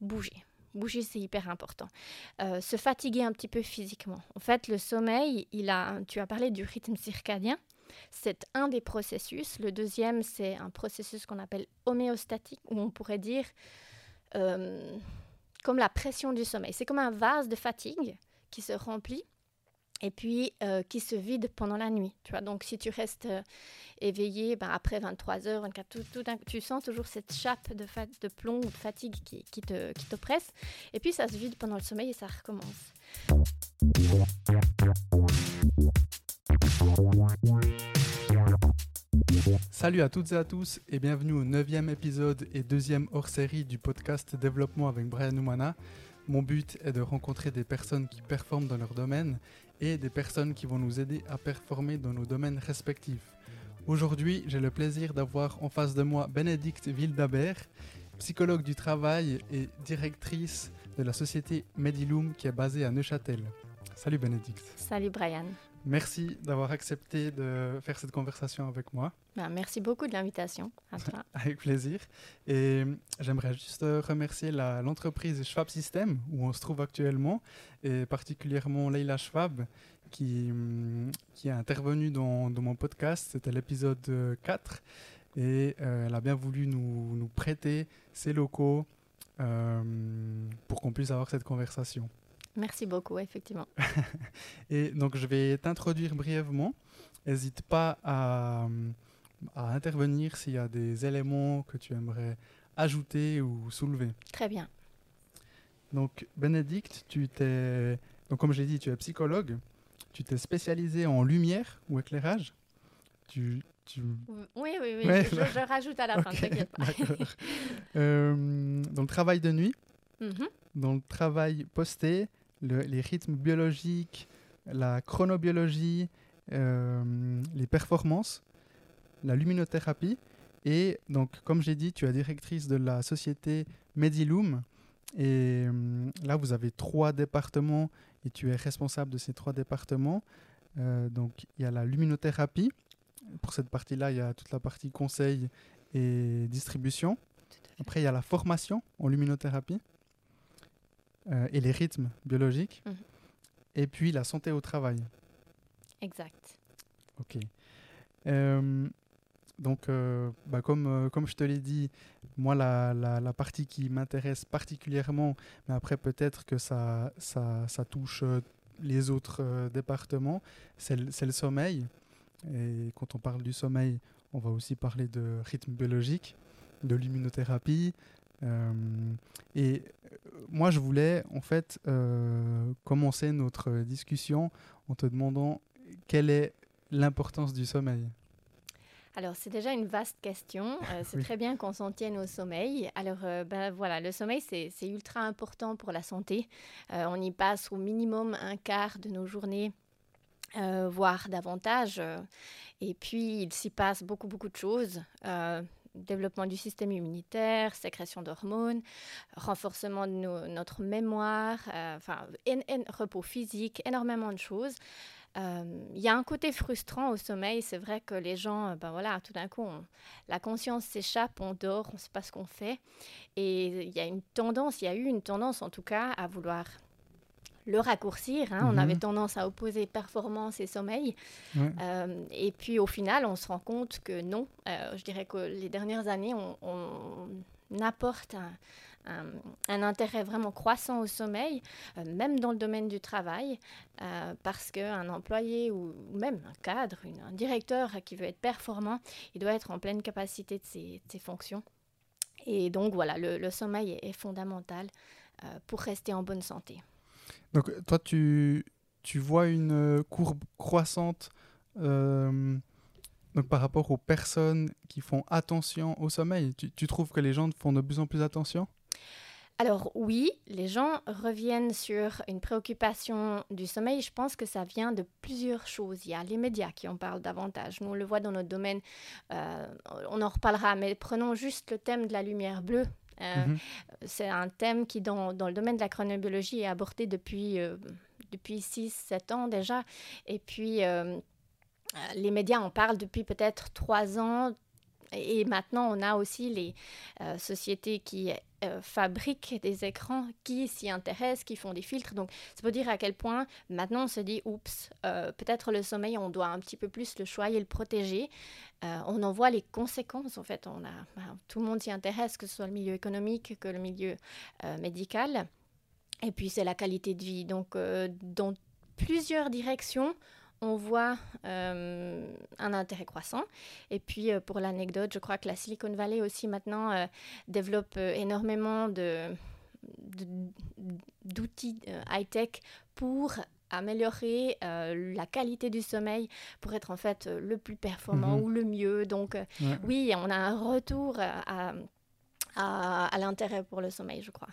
bouger. Bouger, c'est hyper important. Euh, se fatiguer un petit peu physiquement. En fait, le sommeil, il a, tu as parlé du rythme circadien. C'est un des processus. Le deuxième, c'est un processus qu'on appelle homéostatique, où on pourrait dire euh, comme la pression du sommeil. C'est comme un vase de fatigue qui se remplit et puis euh, qui se vide pendant la nuit. Tu vois, donc si tu restes euh, éveillé ben, après 23 heures, 24, tout, tout, tu sens toujours cette chape de, plomb ou de fatigue qui, te, qui t'oppresse. Et puis ça se vide pendant le sommeil et ça recommence. Salut à toutes et à tous et bienvenue au neuvième épisode et deuxième hors-série du podcast Développement avec Brian Oumana. Mon but est de rencontrer des personnes qui performent dans leur domaine et des personnes qui vont nous aider à performer dans nos domaines respectifs. Aujourd'hui, j'ai le plaisir d'avoir en face de moi Bénédicte Wildabert, psychologue du travail et directrice de la société Mediloom qui est basée à Neuchâtel. Salut Bénédicte. Salut Brian. Merci d'avoir accepté de faire cette conversation avec moi. Ben, merci beaucoup de l'invitation à toi. avec plaisir. Et j'aimerais juste remercier l'entreprise Schwab System où on se trouve actuellement et particulièrement Leila Schwab qui, qui est intervenue dans, dans mon podcast. C'était l'épisode 4 et euh, elle a bien voulu nous, nous prêter ses locaux euh, pour qu'on puisse avoir cette conversation. Merci beaucoup, effectivement. et donc, je vais t'introduire brièvement. N'hésite pas à, à intervenir s'il y a des éléments que tu aimerais ajouter ou soulever. Très bien. Donc, Bénédicte, tu t'es, donc comme j'ai dit, tu es psychologue. Tu t'es spécialisé en lumière ou éclairage. Tu, tu... Oui, oui, oui. je, je, rajoute à la fin, t'inquiète pas. euh, dans le travail de nuit, mm-hmm. dans le travail posté, les rythmes biologiques, la chronobiologie, euh, les performances, la luminothérapie. Et donc, comme j'ai dit, tu es directrice de la société Mediloom. Et euh, là, vous avez trois départements et tu es responsable de ces trois départements. Euh, donc, il y a la luminothérapie. Pour cette partie-là, il y a toute la partie conseil et distribution. Après, il y a la formation en luminothérapie. Euh, et les rythmes biologiques. Mhm. Et puis la santé au travail. Exact. Ok. Euh, donc, euh, bah comme, comme je te l'ai dit, moi, la, la, la partie qui m'intéresse particulièrement, mais après peut-être que ça, ça, ça touche les autres départements, c'est le, le, sommeil. Et quand on parle du sommeil, on va aussi parler de rythme biologique, de l'immunothérapie, euh, et moi, je voulais en fait euh, commencer notre discussion en te demandant quelle est l'importance du sommeil. Alors, c'est déjà une vaste question. c'est très bien qu'on s'en tienne au sommeil. Alors, ben, voilà, le sommeil, c'est ultra important pour la santé. on y passe au minimum un quart de nos journées. voire davantage. et puis, il s'y passe beaucoup, beaucoup de choses développement du système immunitaire, sécrétion d'hormones, renforcement de notre mémoire, euh, enfin, repos physique, énormément de choses. Euh, il y a un côté frustrant au sommeil. C'est vrai que les gens, ben voilà, tout d'un coup, la conscience s'échappe, on dort, on ne sait pas ce qu'on fait. Et il y a une tendance, il y a eu une tendance en tout cas à vouloir le raccourcir. Hein. On avait mhm. tendance à opposer performance et sommeil. Euh, et puis au final, on se rend compte que non. Euh, je dirais que les dernières années, on, apporte un, intérêt vraiment croissant au sommeil, euh, même dans le domaine du travail, parce qu'un employé ou même un cadre, un directeur qui veut être performant, il doit être en pleine capacité de ses, fonctions. Et donc voilà, le, sommeil est fondamental pour rester en bonne santé. Donc toi, tu, tu vois une euh, courbe croissante euh, donc par rapport aux personnes qui font attention au sommeil. Tu, tu, trouves que les gens font de plus en plus attention? Alors oui, les gens reviennent sur une préoccupation du sommeil. Je pense que ça vient de plusieurs choses. Il y a les médias qui en parlent davantage. Nous, on le voit dans notre domaine. Euh, on en reparlera, mais prenons juste le thème de la lumière bleue. Euh, mhm. C'est un thème qui, dans, dans, le domaine de la chronobiologie, est abordé depuis, euh, depuis 6-7 ans déjà. Et puis, euh, les médias en parlent depuis peut-être 3 ans. Et maintenant, on a aussi les sociétés qui euh, fabriquent des écrans qui s'y intéressent, qui font des filtres. Donc, ça peut dire à quel point maintenant on se dit, oups, euh, peut-être le sommeil, on doit un petit peu plus le choyer le protéger. Euh, on en voit les conséquences, en fait. On a, ben, tout le monde s'y intéresse, que ce soit le milieu économique, que le milieu médical. Et puis, c'est la qualité de vie. Donc, dans plusieurs directions, on voit euh, un intérêt croissant. Et puis, euh, pour l'anecdote, je crois que la Silicon Valley aussi maintenant euh, développe énormément de, d'outils high-tech pour améliorer la qualité du sommeil pour être en fait le plus performant mhm. ou le mieux. Donc oui, on a un retour à, à l'intérêt pour le sommeil, je crois.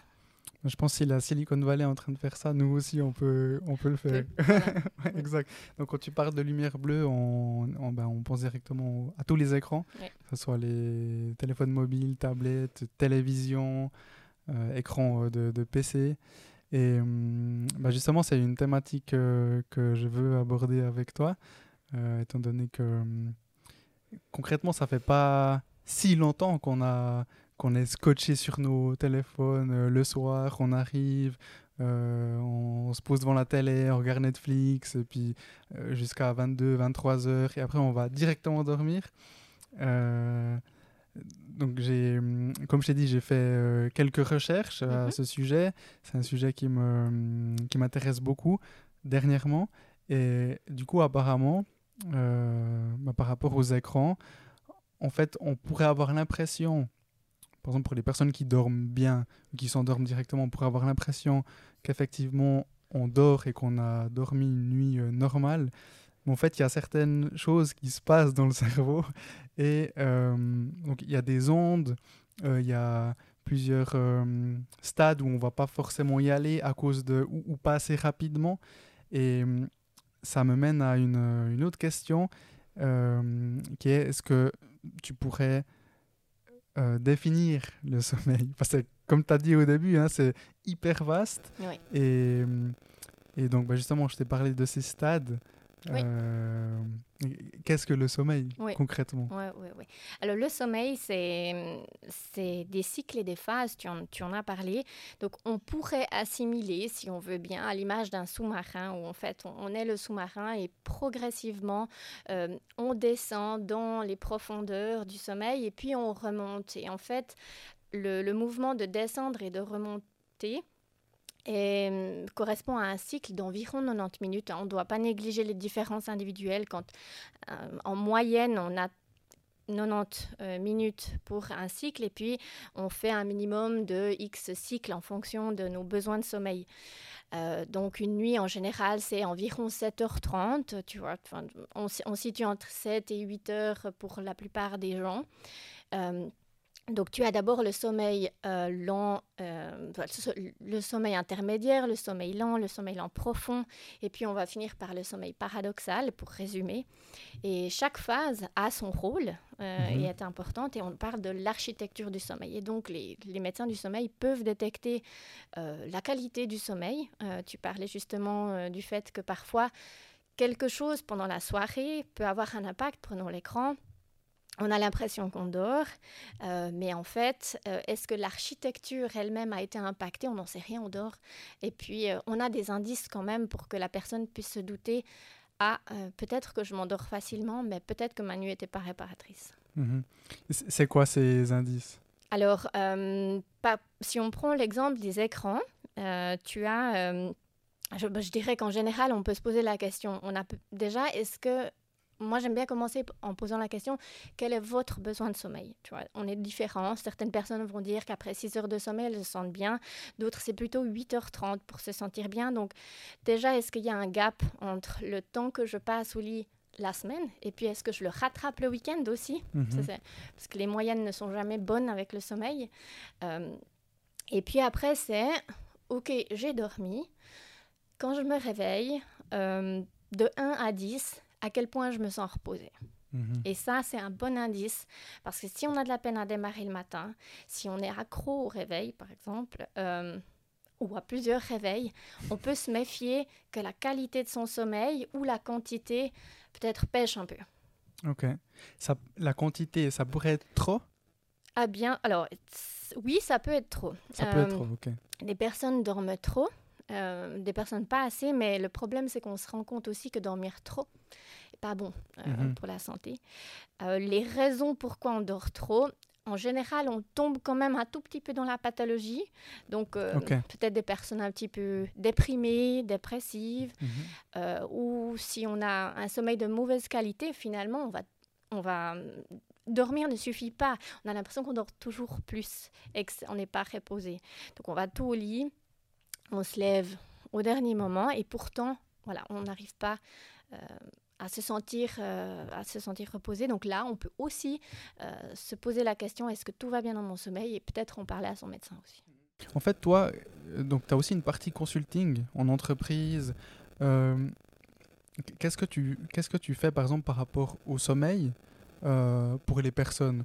Je pense que si la Silicon Valley est en train de faire ça, nous aussi, on peut, on peut le faire. exact. Donc, quand tu parles de lumière bleue, on, on, ben, on pense directement à tous les écrans, que ce soit les téléphones mobiles, tablettes, télévision, euh, écran euh, de, de, PC. Et ben, justement, c'est une thématique euh, que je veux aborder avec toi, étant donné que hum, concrètement, ça fait pas si longtemps qu'on a qu'on est scotché sur nos téléphones euh, le soir, on arrive, euh, on, se pose devant la télé, on regarde Netflix, et puis euh, jusqu'à 22, 23 heures, et après on va directement dormir. donc j'ai, hum, comme je t'ai dit, j'ai fait quelques recherches à mhm. ce sujet. C'est un sujet qui me, hum, qui m'intéresse beaucoup dernièrement, et du coup apparemment, bah, par rapport aux écrans, en fait, on pourrait avoir l'impression par exemple pour les personnes qui dorment bien, qui s'endorment directement, on pourrait avoir l'impression qu'effectivement on dort et qu'on a dormi une nuit euh, normale. Mais en fait, il y a certaines choses qui se passent dans le cerveau. Et euh, donc, il y a des ondes, euh, il y a plusieurs stades où on va pas forcément y aller à cause de ou, pas assez rapidement. Et ça me mène à une, une autre question qui est est-ce que tu pourrais euh, définir le sommeil Parce que, comme tu as dit au début, hein, c'est hyper vaste. Et, et donc, bah, justement, je t'ai parlé de ces stades. Euh, qu'est-ce que le sommeil concrètement? Oui, oui, Alors le sommeil, c'est des cycles et des phases, tu en, tu en, as parlé. Donc on pourrait assimiler, si on veut bien, à l'image d'un sous-marin où en fait on, est le sous-marin et progressivement euh, on descend dans les profondeurs du sommeil et puis on remonte. Et en fait, le, le mouvement de descendre et de remonter, et correspond à un cycle d'environ 90 minutes. On ne doit pas négliger les différences individuelles quand euh, en moyenne on a 90 euh, minutes pour un cycle et puis on fait un minimum de X cycles en fonction de nos besoins de sommeil. Euh, donc une nuit en général c'est environ 7h30, tu vois, on, on, situe entre 7 et 8 heures pour la plupart des gens. Donc tu as d'abord le sommeil euh, lent, euh, le sommeil intermédiaire, le sommeil lent, le sommeil lent profond, et puis on va finir par le sommeil paradoxal, pour résumer. Et chaque phase a son rôle euh, et mhm. est importante, et on parle de l'architecture du sommeil. Et donc les, les, médecins du sommeil peuvent détecter la qualité du sommeil. tu parlais justement du fait que parfois quelque chose pendant la soirée peut avoir un impact, prenons l'écran on a l'impression qu'on dort, euh, mais en fait, euh, est-ce que l'architecture elle-même a été impactée? On n'en sait rien, on dort. Et puis, euh, on a des indices quand même pour que la personne puisse se douter, ah, peut-être que je m'endors facilement, mais peut-être que ma nuit n'était pas réparatrice. Mhm. C'est quoi ces indices? Alors, pas, si on prend l'exemple des écrans, tu as... Je, je, dirais qu'en général, on peut se poser la question. On a déjà, est-ce que moi, j'aime bien commencer en posant la question quel est votre besoin de sommeil? Tu vois, On est différents. Certaines personnes vont dire qu'après 6 heures de sommeil, elles se sentent bien. D'autres, c'est plutôt 8h30 pour se sentir bien. Donc, déjà, est-ce qu'il y a un gap entre le temps que je passe au lit la semaine et puis est-ce que je le rattrape le week-end aussi? Mhm. Parce que les moyennes ne sont jamais bonnes avec le sommeil. Euh, et puis après, c'est ok, j'ai dormi. Quand je me réveille, euh, de 1 à 10, à quel point je me sens reposée. Mhm. Et ça, c'est un bon indice parce que si on a de la peine à démarrer le matin, si on est accro au réveil, par exemple, euh, ou à plusieurs réveils, on peut se méfier que la qualité de son sommeil ou la quantité peut-être pêche un peu. Ok. Ça, la quantité, ça pourrait être trop? Ah bien, alors Oui, ça peut être trop. Ça peut être trop, ok. Les personnes dorment trop, des personnes pas assez, mais le problème, c'est qu'on se rend compte aussi que dormir trop n'est pas bon mhm. pour la santé. les raisons pourquoi on dort trop, en général, on tombe quand même un tout petit peu dans la pathologie. Donc, euh, peut-être des personnes un petit peu déprimées, dépressives, mhm. euh, ou si on a un sommeil de mauvaise qualité, finalement, on va, on va dormir ne suffit pas. On a l'impression qu'on dort toujours plus et qu'on n'est pas reposé. Donc, on va tout au lit, on se lève au dernier moment, et pourtant, voilà, on n'arrive pas. Euh, à se sentir, euh, à se sentir reposé. Donc là, on peut aussi euh, se poser la question est-ce que tout va bien dans mon sommeil? Et peut-être en parler à son médecin aussi. En fait, toi, donc tu as aussi une partie consulting en entreprise. qu'est-ce que tu qu'est-ce que tu fais par exemple par rapport au sommeil pour les personnes?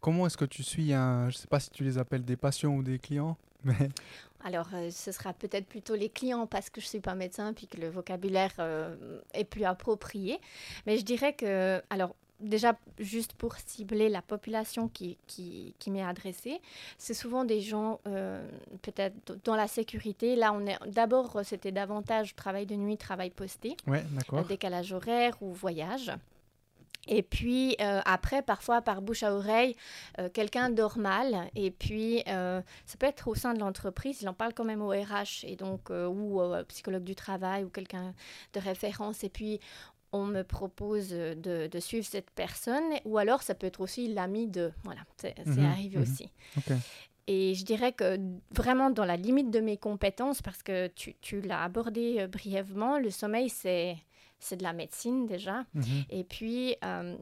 Comment est-ce que tu suis un je sais pas si tu les appelles des patients ou des clients, alors, euh, ce sera peut-être plutôt les clients parce que je ne suis pas médecin puis que le vocabulaire euh, est plus approprié. Mais je dirais que, alors, déjà, juste pour cibler la population qui, qui, qui m'est adressée, c'est souvent des gens euh, peut-être dans la sécurité. Là, on est d'abord, c'était davantage travail de nuit, travail posté, ouais, décalage horaire ou voyage. Et puis euh, après, parfois par bouche à oreille, euh, quelqu'un dort mal. Et puis euh, ça peut être au sein de l'entreprise, il en parle quand même au RH et donc ou au psychologue du travail ou quelqu'un de référence. Et puis on me propose de, suivre cette personne. Ou alors ça peut être aussi l'ami de. Voilà, c'est mhm, arrivé mhm. aussi. Et je dirais que vraiment dans la limite de mes compétences, parce que tu, tu l'as abordé brièvement, le sommeil c'est c'est de la médecine déjà. Mhm. Et puis, euh,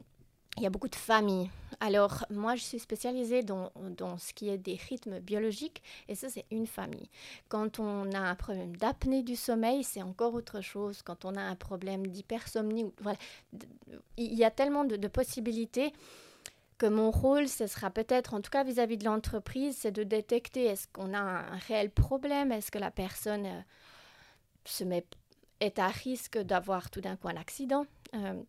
il y a beaucoup de familles. Alors, moi, je suis spécialisée dans, dans ce qui est des rythmes biologiques, et ça, c'est une famille. Quand on a un problème d'apnée du sommeil, c'est encore autre chose. Quand on a un problème d'hypersomnie, voilà, il y a tellement de, possibilités que mon rôle, ce sera peut-être, en tout cas vis-à-vis de l'entreprise, c'est de détecter est-ce qu'on a un réel problème, est-ce que la personne euh, se met est à risque d'avoir tout d'un coup un accident. Euh,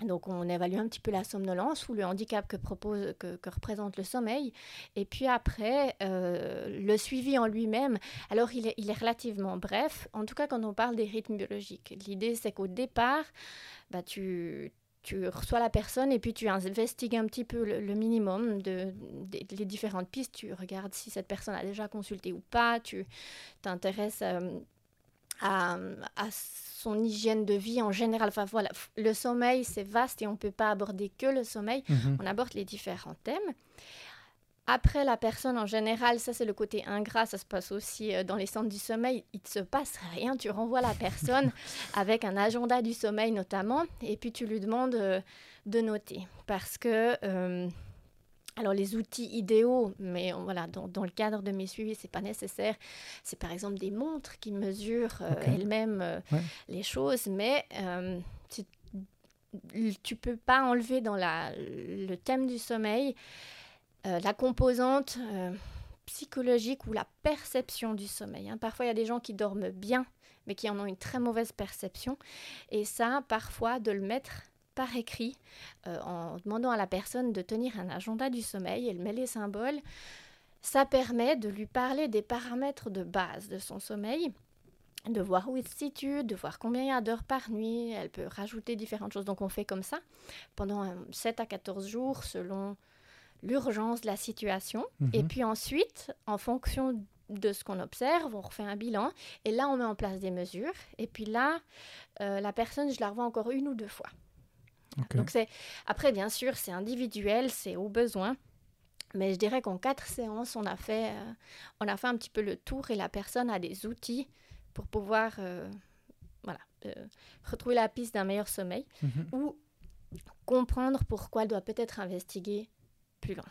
donc on évalue un petit peu la somnolence ou le handicap que, propose, que, représente le sommeil. Et puis après, euh, le suivi en lui-même, alors il est, relativement bref, en tout cas quand on parle des rythmes biologiques. L'idée c'est qu'au départ, bah, tu, tu reçois la personne et puis tu investigues un petit peu le, minimum de, les différentes pistes. Tu regardes si cette personne a déjà consulté ou pas. Tu t'intéresses euh, à, son hygiène de vie en général. Enfin voilà, le sommeil, c'est vaste et on ne peut pas aborder que le sommeil. Mhm. On aborde les différents thèmes. Après, la personne en général, ça c'est le côté ingrat, ça se passe aussi euh, dans les centres du sommeil, il ne se passe rien, tu renvoies la personne avec un agenda du sommeil notamment, et puis tu lui demandes euh, de noter. Parce que euh, alors les outils idéaux, mais voilà, dans, le cadre de mes suivis, c'est pas nécessaire. C'est par exemple des montres qui mesurent euh, elles-mêmes euh, les choses, mais euh, tu, tu peux pas enlever dans la, le thème du sommeil la composante psychologique ou la perception du sommeil. Hein. Parfois, il y a des gens qui dorment bien, mais qui en ont une très mauvaise perception, et ça, parfois, de le mettre par écrit euh, en demandant à la personne de tenir un agenda du sommeil. Elle met les symboles. Ça permet de lui parler des paramètres de base de son sommeil de voir où il se situe, de voir combien il y a d'heures par nuit. Elle peut rajouter différentes choses. Donc on fait comme ça pendant 7 à 14 jours selon l'urgence de la situation. Mhm. Et puis ensuite, en fonction de ce qu'on observe, on refait un bilan. Et là, on met en place des mesures. Et puis là, euh, la personne, je la revois encore une ou deux fois. Donc c'est après bien sûr c'est individuel, c'est au besoin. Mais je dirais qu'en quatre séances, on a, fait, euh, on a fait un petit peu le tour et la personne a des outils pour pouvoir euh, voilà, euh, retrouver la piste d'un meilleur sommeil mhm. ou comprendre pourquoi elle doit peut-être investiguer plus loin.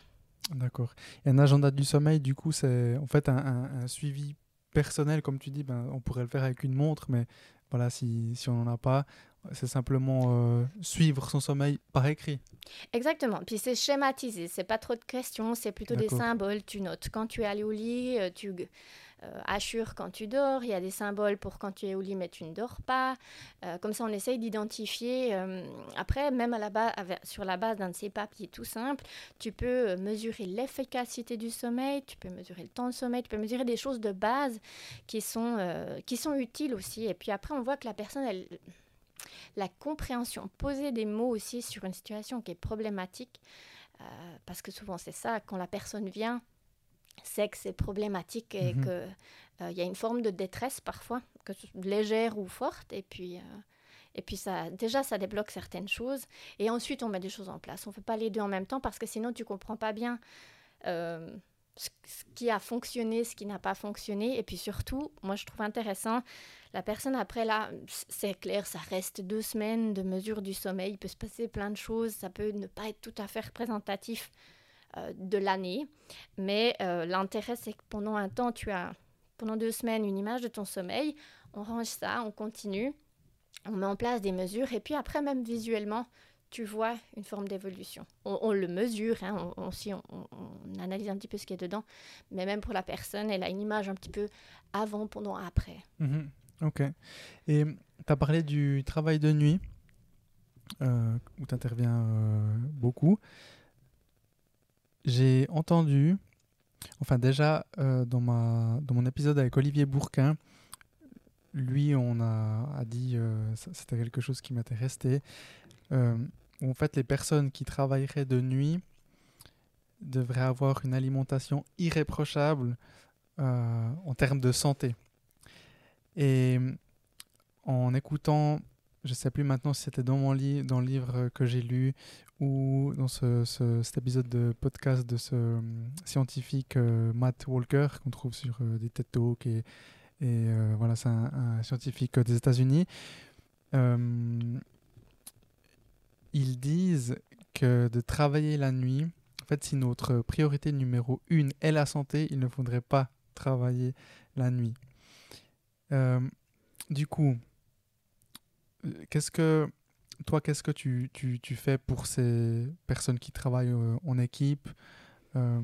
D'accord. Et un agenda du sommeil, du coup, c'est en fait un, suivi personnel, comme tu dis, ben, on pourrait le faire avec une montre, mais voilà, si, si on n'en a pas, c'est simplement euh, suivre son sommeil par écrit. Exactement. Puis c'est schématisé. C'est pas trop de questions. C'est plutôt des symboles. Tu notes quand tu es allé au lit. Euh, tu euh, assure quand tu dors, il y a des symboles pour quand tu es au lit mais tu ne dors pas. Euh, comme ça, on essaye d'identifier. Après, même à la base, sur la base d'un de ces papiers tout simple, tu peux mesurer l'efficacité du sommeil, tu peux mesurer le temps de sommeil, tu peux mesurer des choses de base qui sont, qui sont utiles aussi. Et puis après, on voit que la personne, elle, la compréhension, poser des mots aussi sur une situation qui est problématique, parce que souvent c'est ça, quand la personne vient, c'est que c'est problématique et mhm. qu'il euh, y a une forme de détresse parfois, que légère ou forte. Et puis, euh, et puis ça, déjà, ça débloque certaines choses. Et ensuite, on met des choses en place. On ne fait pas les deux en même temps parce que sinon, tu ne comprends pas bien euh, ce, qui a fonctionné, ce qui n'a pas fonctionné. Et puis surtout, moi, je trouve intéressant, la personne après, là, c'est clair, ça reste deux semaines de mesure du sommeil. Il peut se passer plein de choses. Ça peut ne pas être tout à fait représentatif euh, de l'année. Mais euh, l'intérêt, c'est que pendant un temps, tu as, pendant deux semaines, une image de ton sommeil. On range ça, on continue, on met en place des mesures. Et puis après, même visuellement, tu vois une forme d'évolution. On, le mesure, hein, on, analyse un petit peu ce qui est dedans, mais même pour la personne, elle a une image un petit peu avant, pendant, après. Mhm. Ok. Et tu as parlé du travail de nuit, euh, où tu interviens beaucoup. J'ai entendu, enfin déjà euh, dans, ma, dans mon épisode avec Olivier Bourquin, lui on a, a dit, euh, c'était quelque chose qui m'était resté, euh, en fait les personnes qui travailleraient de nuit devraient avoir une alimentation irréprochable en termes de santé. Et en écoutant, je ne sais plus maintenant si c'était dans mon lit, dans le livre que j'ai lu ou dans ce, cet épisode de podcast de ce euh, scientifique euh, Matt Walker qu'on trouve sur euh, des TED Talks et, et voilà, c'est un, scientifique des États-Unis. ils disent que de travailler la nuit, en fait, si notre priorité numéro une est la santé, il ne faudrait pas travailler la nuit. Du coup, qu'est-ce que toi, qu'est-ce que tu, tu, tu, fais pour ces personnes qui travaillent euh, en équipe euh,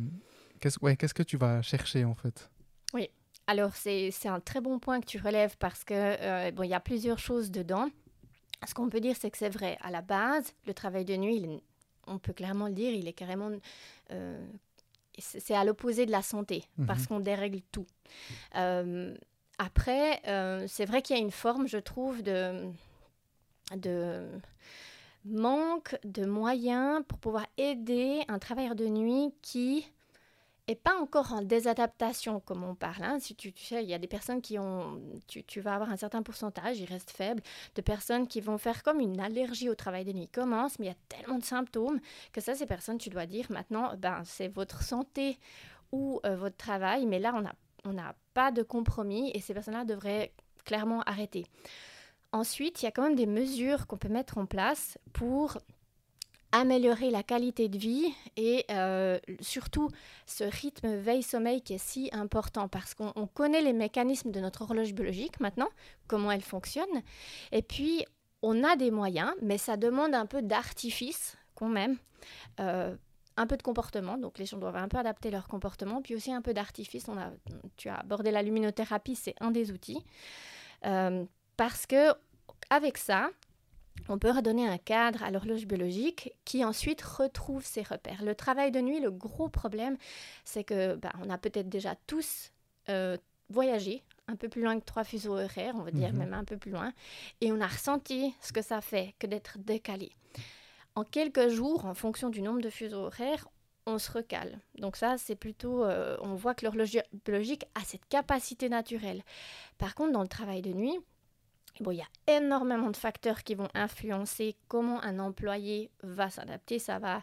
Qu'est-ce ouais, qu'est-ce que tu vas chercher en fait? Oui, alors c'est un très bon point que tu relèves parce que euh, bon, il y a plusieurs choses dedans. Ce qu'on peut dire, c'est que c'est vrai. À la base, le travail de nuit, on peut clairement le dire, il est carrément c'est à l'opposé de la santé, mhm. parce qu'on dérègle tout. Après, c'est vrai qu'il y a une forme, je trouve, de, manque de moyens pour pouvoir aider un travailleur de nuit qui est pas encore en désadaptation comme on parle. Hein. Tu, sais, il y a des personnes qui ont, tu, tu, vas avoir un certain pourcentage, il reste faible, de personnes qui vont faire comme une allergie au travail de nuit. commence, mais il y a tellement de symptômes que ça, ces personnes, tu dois dire maintenant, ben c'est votre santé ou euh, votre travail, mais là on n'a on n'a pas de compromis et ces personnes-là devraient clairement arrêter. Ensuite, il y a quand même des mesures qu'on peut mettre en place pour améliorer la qualité de vie et euh, surtout ce rythme veille-sommeil qui est si important parce qu'on connaît les mécanismes de notre horloge biologique maintenant, comment elle fonctionne. Et puis, on a des moyens, mais ça demande un peu d'artifice quand même. Euh, un peu de comportement, donc les gens doivent un peu adapter leur comportement, puis aussi un peu d'artifice. On a, tu as abordé la luminothérapie, c'est un des outils. Euh, parce que avec ça, on peut redonner un cadre à l'horloge biologique qui ensuite retrouve ses repères. Le travail de nuit, le gros problème, c'est que bah, on a peut-être déjà tous euh, voyagé un peu plus loin que trois fuseaux horaires, on va dire mhm. même un peu plus loin, et on a ressenti ce que ça fait que d'être décalé. En quelques jours, en fonction du nombre de fuseaux horaires, on se recale. Donc ça, c'est plutôt, euh, on voit que l'horloge biologique a cette capacité naturelle. Par contre, dans le travail de nuit, Bon, il y a énormément de facteurs qui vont influencer comment un employé va s'adapter. Ça va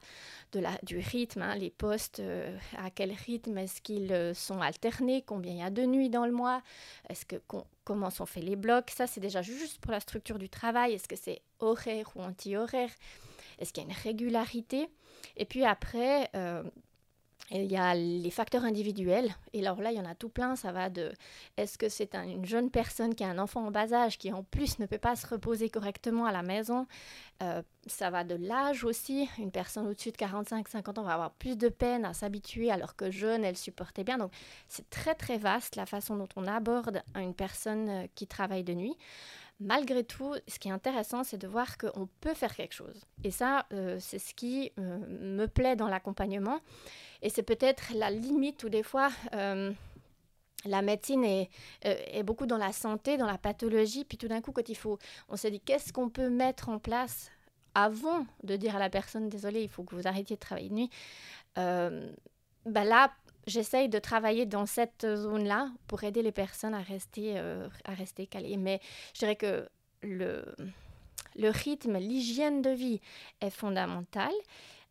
de la, du rythme, hein, les postes, euh, à quel rythme est-ce qu'ils euh, sont alternés, combien il y a de nuits dans le mois, est-ce que comment sont faits les blocs. Ça, c'est déjà juste pour la structure du travail. Est-ce que c'est horaire ou anti-horaire? Est-ce qu'il y a une régularité? Et puis après, euh, il y a les facteurs individuels. Et alors là, il y en a tout plein. Ça va de est-ce que c'est une jeune personne qui a un enfant en bas âge qui en plus ne peut pas se reposer correctement à la maison. Euh, ça va de l'âge aussi. Une personne au-dessus de 45-50 ans va avoir plus de peine à s'habituer alors que jeune, elle supportait bien. Donc c'est très très vaste la façon dont on aborde une personne euh, qui travaille de nuit malgré tout, ce qui est intéressant, c'est de voir qu'on peut faire quelque chose. Et ça, euh, c'est ce qui me plaît dans l'accompagnement. Et c'est peut-être la limite où des fois, euh, la médecine est, euh, beaucoup dans la santé, dans la pathologie, puis tout d'un coup, quand il faut, on se dit qu'est-ce qu'on peut mettre en place avant de dire à la personne, désolé, il faut que vous arrêtiez de travailler de nuit. Euh, ben là, j'essaye de travailler dans cette zone-là pour aider les personnes à rester, à rester calées. Mais je dirais que le, le rythme, l'hygiène de vie est fondamentale.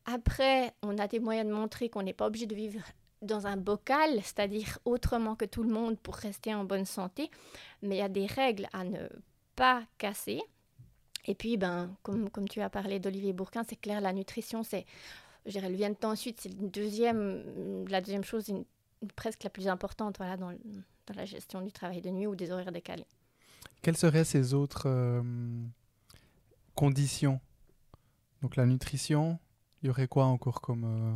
Après, on a des moyens de montrer qu'on n'est pas obligé de vivre dans un bocal, c'est-à-dire autrement que tout le monde pour rester en bonne santé, mais il y a des règles à ne pas casser. Et puis, ben, comme, comme tu as parlé d'Olivier Bourquin, c'est clair, la nutrition, c'est, je dirais, le vient de ensuite, c'est deuxième, la deuxième chose, presque la plus importante voilà, dans, dans, la gestion du travail de nuit ou des horaires décalés. Quelles seraient ces autres euh, conditions? Donc la nutrition, il y aurait quoi encore comme... Euh,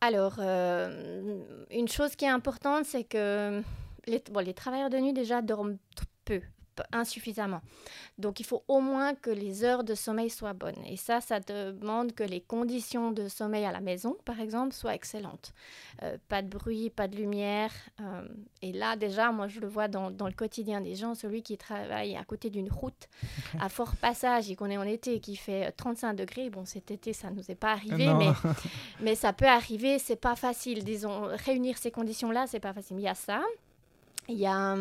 Alors, euh, une chose qui est importante, c'est que les, bon, les travailleurs de nuit déjà dorment peu insuffisamment. Donc il faut au moins que les heures de sommeil soient bonnes. Et ça, ça demande que les conditions de sommeil à la maison, par exemple, soient excellentes. Euh, pas de bruit, pas de lumière. Euh, et là, déjà, moi, je le vois dans, dans, le quotidien des gens, celui qui travaille à côté d'une route à fort passage et qu'on est en été et qui fait 35 degrés. Bon, cet été, ça ne nous est pas arrivé, mais, mais ça peut arriver. C'est pas facile. Disons, réunir ces conditions-là, c'est pas facile. Il y a ça. Il y a...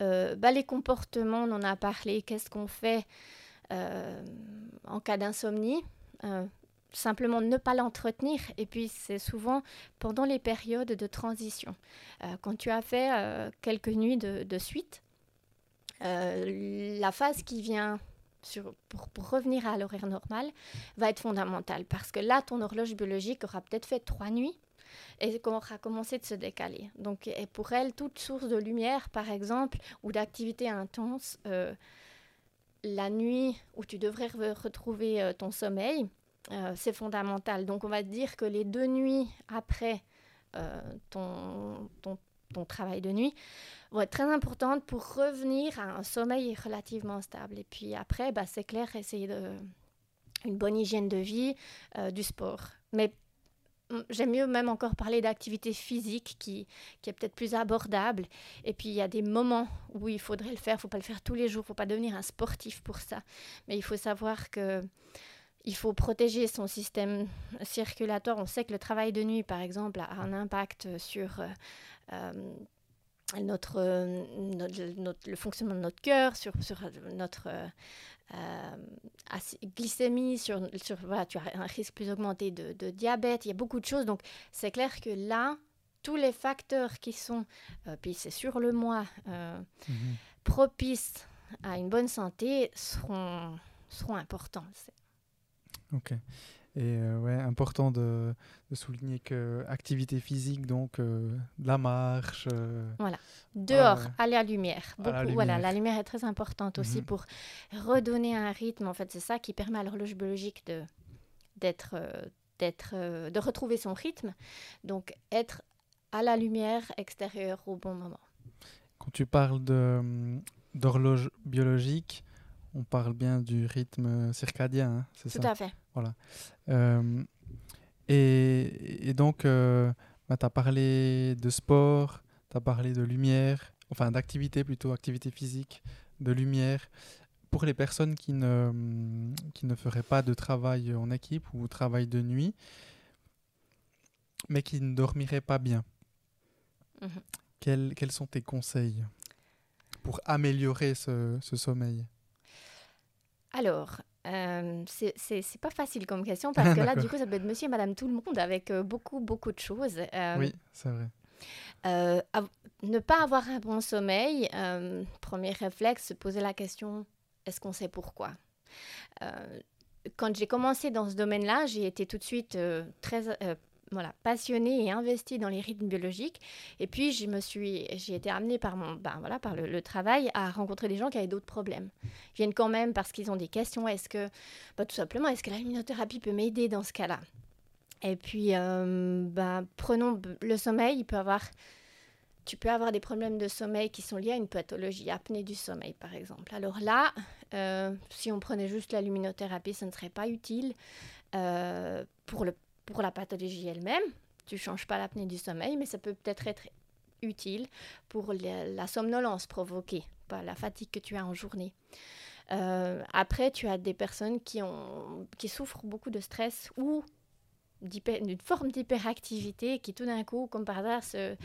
Euh, bah, les comportements, on en a parlé, qu'est-ce qu'on fait euh, en cas d'insomnie euh, Simplement ne pas l'entretenir. Et puis c'est souvent pendant les périodes de transition. quand tu as fait quelques nuits de, suite, la phase qui vient pour, pour, revenir à l'horaire normal va être fondamentale parce que là, ton horloge biologique aura peut-être fait trois nuits et qu'on aura commencé de se décaler. Donc, pour elle, toute source de lumière, par exemple, ou d'activité intense, euh, la nuit où tu devrais retrouver euh, ton sommeil, euh, c'est fondamental. Donc, on va dire que les deux nuits après ton, ton, ton, travail de nuit vont être très importantes pour revenir à un sommeil relativement stable. Et puis après, bah, c'est clair, essayer de une bonne hygiène de vie, du sport. Mais j'aime mieux même encore parler d'activité physique qui, qui est peut-être plus abordable. Et puis il y a des moments où il faudrait le faire, il ne faut pas le faire tous les jours, il ne faut pas devenir un sportif pour ça. Mais il faut savoir que il faut protéger son système circulatoire. On sait que le travail de nuit, par exemple, a un impact sur euh, euh, notre, notre, le fonctionnement de notre cœur, sur, sur notre euh, glycémie, sur, sur voilà, tu as un risque plus augmenté de, de diabète, il y a beaucoup de choses. Donc c'est clair que là, tous les facteurs qui sont, euh, puis c'est sur le mois, euh, mhm. propices à une bonne santé seront, seront importants. Ok. Et euh, ouais, important de, de, souligner que activité physique, donc euh, de la marche. Euh, voilà, dehors, à la lumière. Beaucoup, la lumière. Voilà, la lumière est très importante aussi mhm. pour redonner un rythme. En fait, c'est ça qui permet à l'horloge biologique de d'être, d'être, de retrouver son rythme. Donc, être à la lumière extérieure au bon moment. Quand tu parles de, d'horloge biologique, on parle bien du rythme circadien, hein, c'est ça? Tout à fait. Voilà. Euh, et, donc, euh, bah, tu as parlé de sport, tu as parlé de lumière, enfin d'activité plutôt, activité physique, de lumière. Pour les personnes qui ne, qui ne feraient pas de travail en équipe ou travail de nuit, mais qui ne dormiraient pas bien, mhm. quels, quels, sont tes conseils pour améliorer ce, ce sommeil? Alors, euh, c'est pas facile comme question parce que là, du coup, ça peut être monsieur et madame tout le monde avec euh, beaucoup, beaucoup de choses. Euh, oui, c'est vrai. Euh, ne pas avoir un bon sommeil, premier réflexe, se poser la question est-ce qu'on sait pourquoi? Quand j'ai commencé dans ce domaine-là, j'ai été tout de suite très voilà, passionnée et investie dans les rythmes biologiques. Et puis, j'ai été amenée par, mon, ben, voilà, par le, travail à rencontrer des gens qui avaient d'autres problèmes. Ils viennent quand même parce qu'ils ont des questions. Est-ce que, bah, tout simplement, est-ce que la luminothérapie peut m'aider dans ce cas-là? Et puis, euh, ben, prenons le sommeil. Il peut avoir, tu peux avoir des problèmes de sommeil qui sont liés à une pathologie, apnée du sommeil, par exemple. Alors là, euh, si on prenait juste la luminothérapie, ce ne serait pas utile. Euh, pour le pour la pathologie elle-même. Tu ne changes pas l'apnée du sommeil, mais ça peut peut-être être utile pour la, somnolence provoquée par la fatigue que tu as en journée. Euh, après, tu as des personnes qui, ont, qui souffrent beaucoup de stress ou d'une forme d'hyperactivité qui tout d'un coup, comme par hasard, se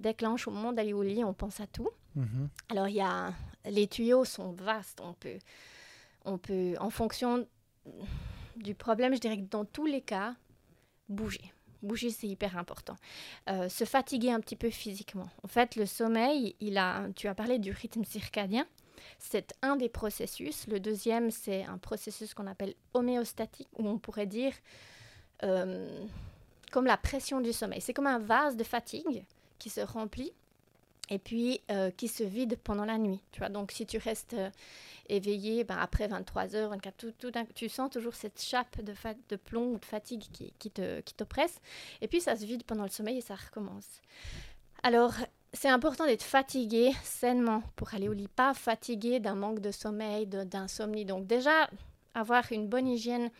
déclenche au moment d'aller au lit, on pense à tout. Mhm. Alors, il y a, les tuyaux sont vastes, on peut, on peut, en fonction du problème, je dirais que dans tous les cas, bouger. Bouger, c'est hyper important. Euh, se fatiguer un petit peu physiquement. En fait, le sommeil, il a, tu as parlé du rythme circadien. C'est un des processus. Le deuxième, c'est un processus qu'on appelle homéostatique, où on pourrait dire euh, comme la pression du sommeil. C'est comme un vase de fatigue qui se remplit et puis euh, qui se vide pendant la nuit. Tu vois, donc si tu restes éveillé, ben, après 23 heures, 24, tout, tu sens toujours cette chape de, plomb ou de fatigue qui, qui, te, qui t'oppresse. Et puis ça se vide pendant le sommeil et ça recommence. Alors, c'est important d'être fatigué sainement pour aller au lit, pas fatigué d'un manque de sommeil, d'insomnie. Donc déjà, avoir une bonne hygiène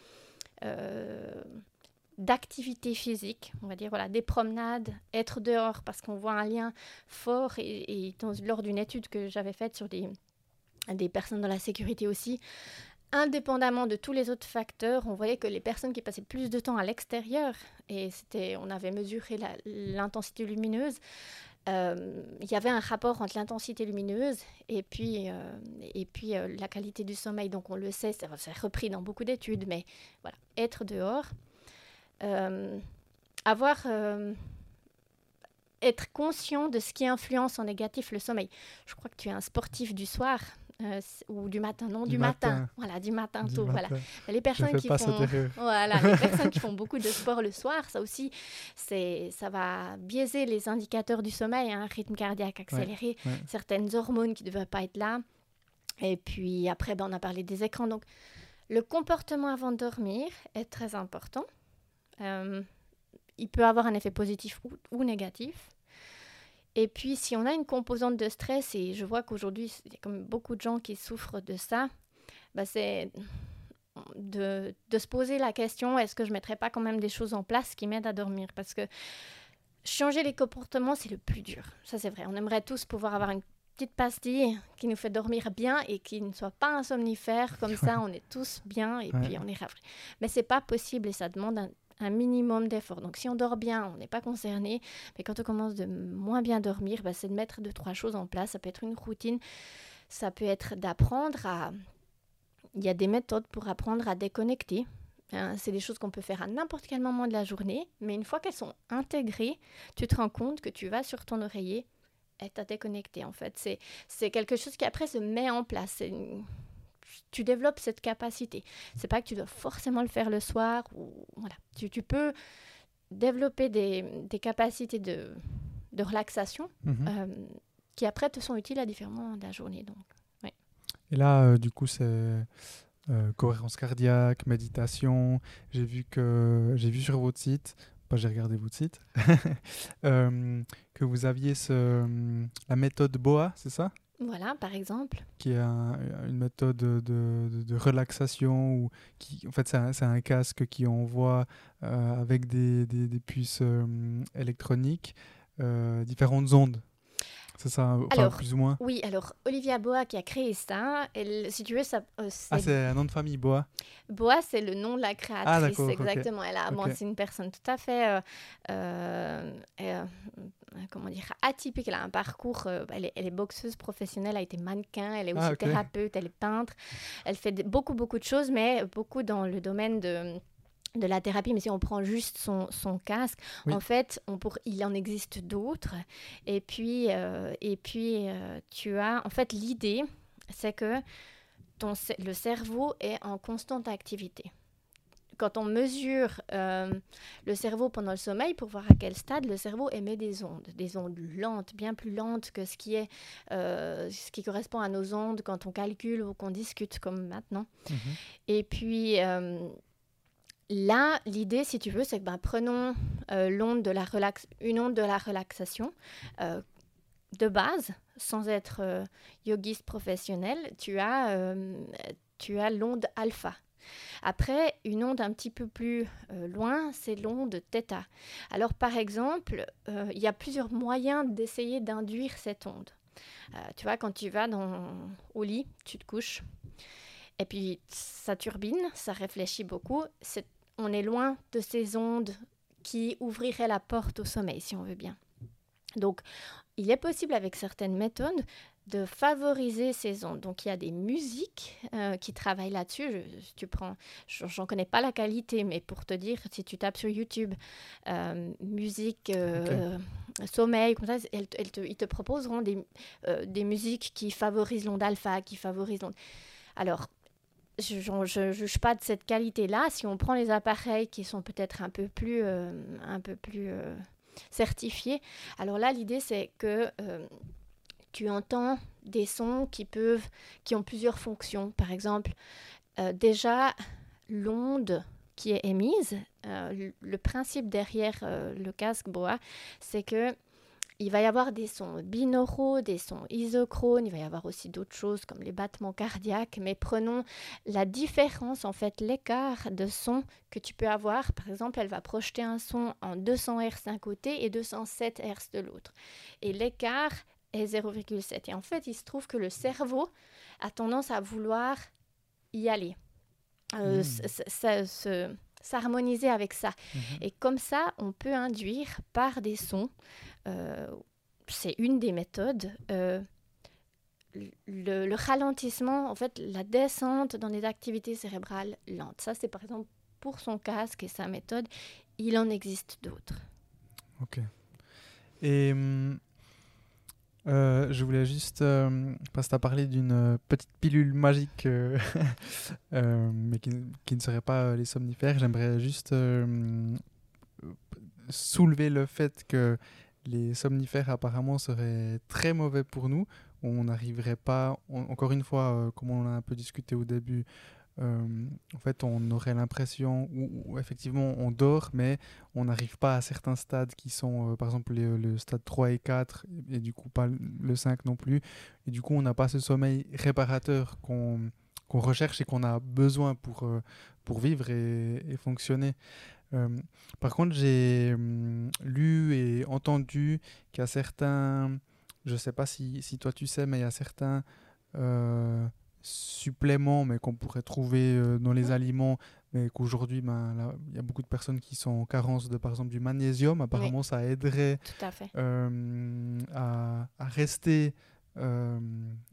euh, d'activité physique, on va dire, voilà, des promenades, être dehors, parce qu'on voit un lien fort. Et, et lors d'une étude que j'avais faite sur des des personnes dans la sécurité aussi. Indépendamment de tous les autres facteurs, on voyait que les personnes qui passaient plus de temps à l'extérieur, et c'était, on avait mesuré l'intensité lumineuse, euh, il y avait un rapport entre l'intensité lumineuse et puis, euh, et puis euh, la qualité du sommeil. Donc on le sait, c'est repris dans beaucoup d'études, mais voilà, être dehors, avoir être conscient de ce qui influence en négatif le sommeil. Je crois que tu es un sportif du soir. Euh, ou du matin, non, du, matin. Voilà, du matin tôt. Voilà. Les personnes qui font, voilà, les personnes qui font beaucoup de sport le soir, ça aussi, c'est, ça va biaiser les indicateurs du sommeil, un hein, rythme cardiaque accéléré, certaines hormones qui ne devraient pas être là. Et puis après, ben, on a parlé des écrans. Donc, le comportement avant de dormir est très important. Euh, il peut avoir un effet positif ou négatif. Et puis, si on a une composante de stress, et je vois qu'aujourd'hui, il y a comme beaucoup de gens qui souffrent de ça, bah c'est de, de, se poser la question, est-ce que je ne mettrais pas quand même des choses en place qui m'aident à dormir? Parce que changer les comportements, c'est le plus dur. Ça, c'est vrai. On aimerait tous pouvoir avoir une petite pastille qui nous fait dormir bien et qui ne soit pas un somnifère. Comme ça, on est tous bien et puis on est ravis. Mais c'est pas possible et ça demande un un minimum d'effort. Donc si on dort bien, on n'est pas concerné. Mais quand on commence de moins bien dormir, bah, c'est de mettre deux, trois choses en place. Ça peut être une routine, ça peut être d'apprendre à... Il y a des méthodes pour apprendre à déconnecter. Hein. c'est des choses qu'on peut faire à n'importe quel moment de la journée, mais une fois qu'elles sont intégrées, tu te rends compte que tu vas sur ton oreiller et à déconnecté en fait. C'est quelque chose qui après se met en place tu développes cette capacité. C'est pas que tu dois forcément le faire le soir ou voilà. Tu, tu peux développer des, des capacités de, de relaxation mhm. euh, qui après te sont utiles à différents moments de la journée. Donc, Et là, euh, du coup, c'est euh, cohérence cardiaque, méditation. J'ai vu que j'ai vu sur votre site, pas j'ai regardé votre site, que vous aviez ce, la méthode BOA, c'est ça? Voilà, par exemple. Qui est une méthode de, de, relaxation ou qui, en fait, c'est un, casque qui envoie euh, avec des, des, des puces euh, électroniques euh, différentes ondes. C'est ça, plus ou moins Oui, alors Olivia Boa qui a créé ça, elle, si tu veux, ça. ah, c'est un nom de famille, Boa Boa, c'est le nom de la créatrice, ah, exactement. Elle a, c'est une personne tout à fait euh, comment dire, atypique. Elle a un parcours, euh, elle, est, boxeuse professionnelle, a été mannequin, elle est aussi ah, thérapeute, elle est peintre. Elle fait beaucoup, beaucoup de choses, mais beaucoup dans le domaine de de la thérapie, mais si on prend juste son, son casque, en fait, on pour, il en existe d'autres. Et puis, euh, et puis tu as, en fait, l'idée, c'est que ton, le cerveau est en constante activité quand on mesure euh, le cerveau pendant le sommeil, pour voir à quel stade le cerveau émet des ondes, des ondes lentes, bien plus lentes que ce qui, est, euh, ce qui correspond à nos ondes quand on calcule ou qu'on discute comme maintenant. Mhm. Et puis euh, là, l'idée, si tu veux, c'est que ben, prenons l'onde de la relax une onde de la relaxation de base, sans être yogiste professionnel, tu as, tu as l'onde alpha. Après, une onde un petit peu plus euh, loin, c'est l'onde θ. Alors par exemple, euh, il y a plusieurs moyens d'essayer d'induire cette onde. Euh, tu vois, quand tu vas dans, au lit, tu te couches, et puis ça turbine, ça réfléchit beaucoup. on est loin de ces ondes qui ouvriraient la porte au sommeil, si on veut bien. Donc, il est possible avec certaines méthodes de favoriser ces ondes. Donc il y a des musiques euh, qui travaillent là-dessus. tu prends, j'en connais pas la qualité, mais pour te dire, si tu tapes sur YouTube euh, musique euh, sommeil, comme ça, te, ils te proposeront des, des musiques qui favorisent l'onde alpha, qui favorisent l'onde. Alors je ne juge pas de cette qualité-là. Si on prend les appareils qui sont peut-être un peu plus, un peu plus certifiés, alors là l'idée c'est que tu entends des sons qui peuvent, qui ont plusieurs fonctions. Par exemple, euh, déjà l'onde qui est émise, euh, le, principe derrière euh, le casque boa, c'est que il va y avoir des sons binauraux, des sons isochrones, il va y avoir aussi d'autres choses comme les battements cardiaques, mais prenons la différence, en fait, l'écart de son que tu peux avoir. Par exemple, elle va projeter un son en 200 Hz d'un côté et 207 Hz de l'autre. Et l'écart est 0,7. Et en fait, il se trouve que le cerveau a tendance à vouloir y aller, euh, hmm. s'harmoniser avec ça. Mhm. Et comme ça, on peut induire par des sons, euh, c'est une des méthodes, euh, le, ralentissement, en fait, la descente dans les activités cérébrales lentes. Ça, c'est par exemple pour son casque et sa méthode. Il en existe d'autres. Ok. Et hum, euh, je voulais juste, euh, parce que tu as parlé d'une euh, petite pilule magique, mais qui, qui, ne serait pas les somnifères, j'aimerais juste soulever le fait que les somnifères apparemment seraient très mauvais pour nous. On n'arriverait pas, encore une fois, comme on a un peu discuté au début, euh, en fait, on aurait l'impression, où, effectivement on dort, mais on n'arrive pas à certains stades qui sont, euh, par exemple, le stade 3 et 4, et, du coup pas le 5 non plus. Et du coup, on n'a pas ce sommeil réparateur qu'on recherche et qu'on a besoin pour, euh, pour vivre et, fonctionner. par contre, j'ai hum, lu et entendu qu'il y a certains, je ne sais pas si, si, toi tu sais, mais il y a certains suppléments, mais qu'on pourrait trouver euh, dans les aliments, mais qu'aujourd'hui, ben, il y a beaucoup de personnes qui sont en carence de, par exemple, du magnésium. Apparemment, ça aiderait euh, à, rester euh,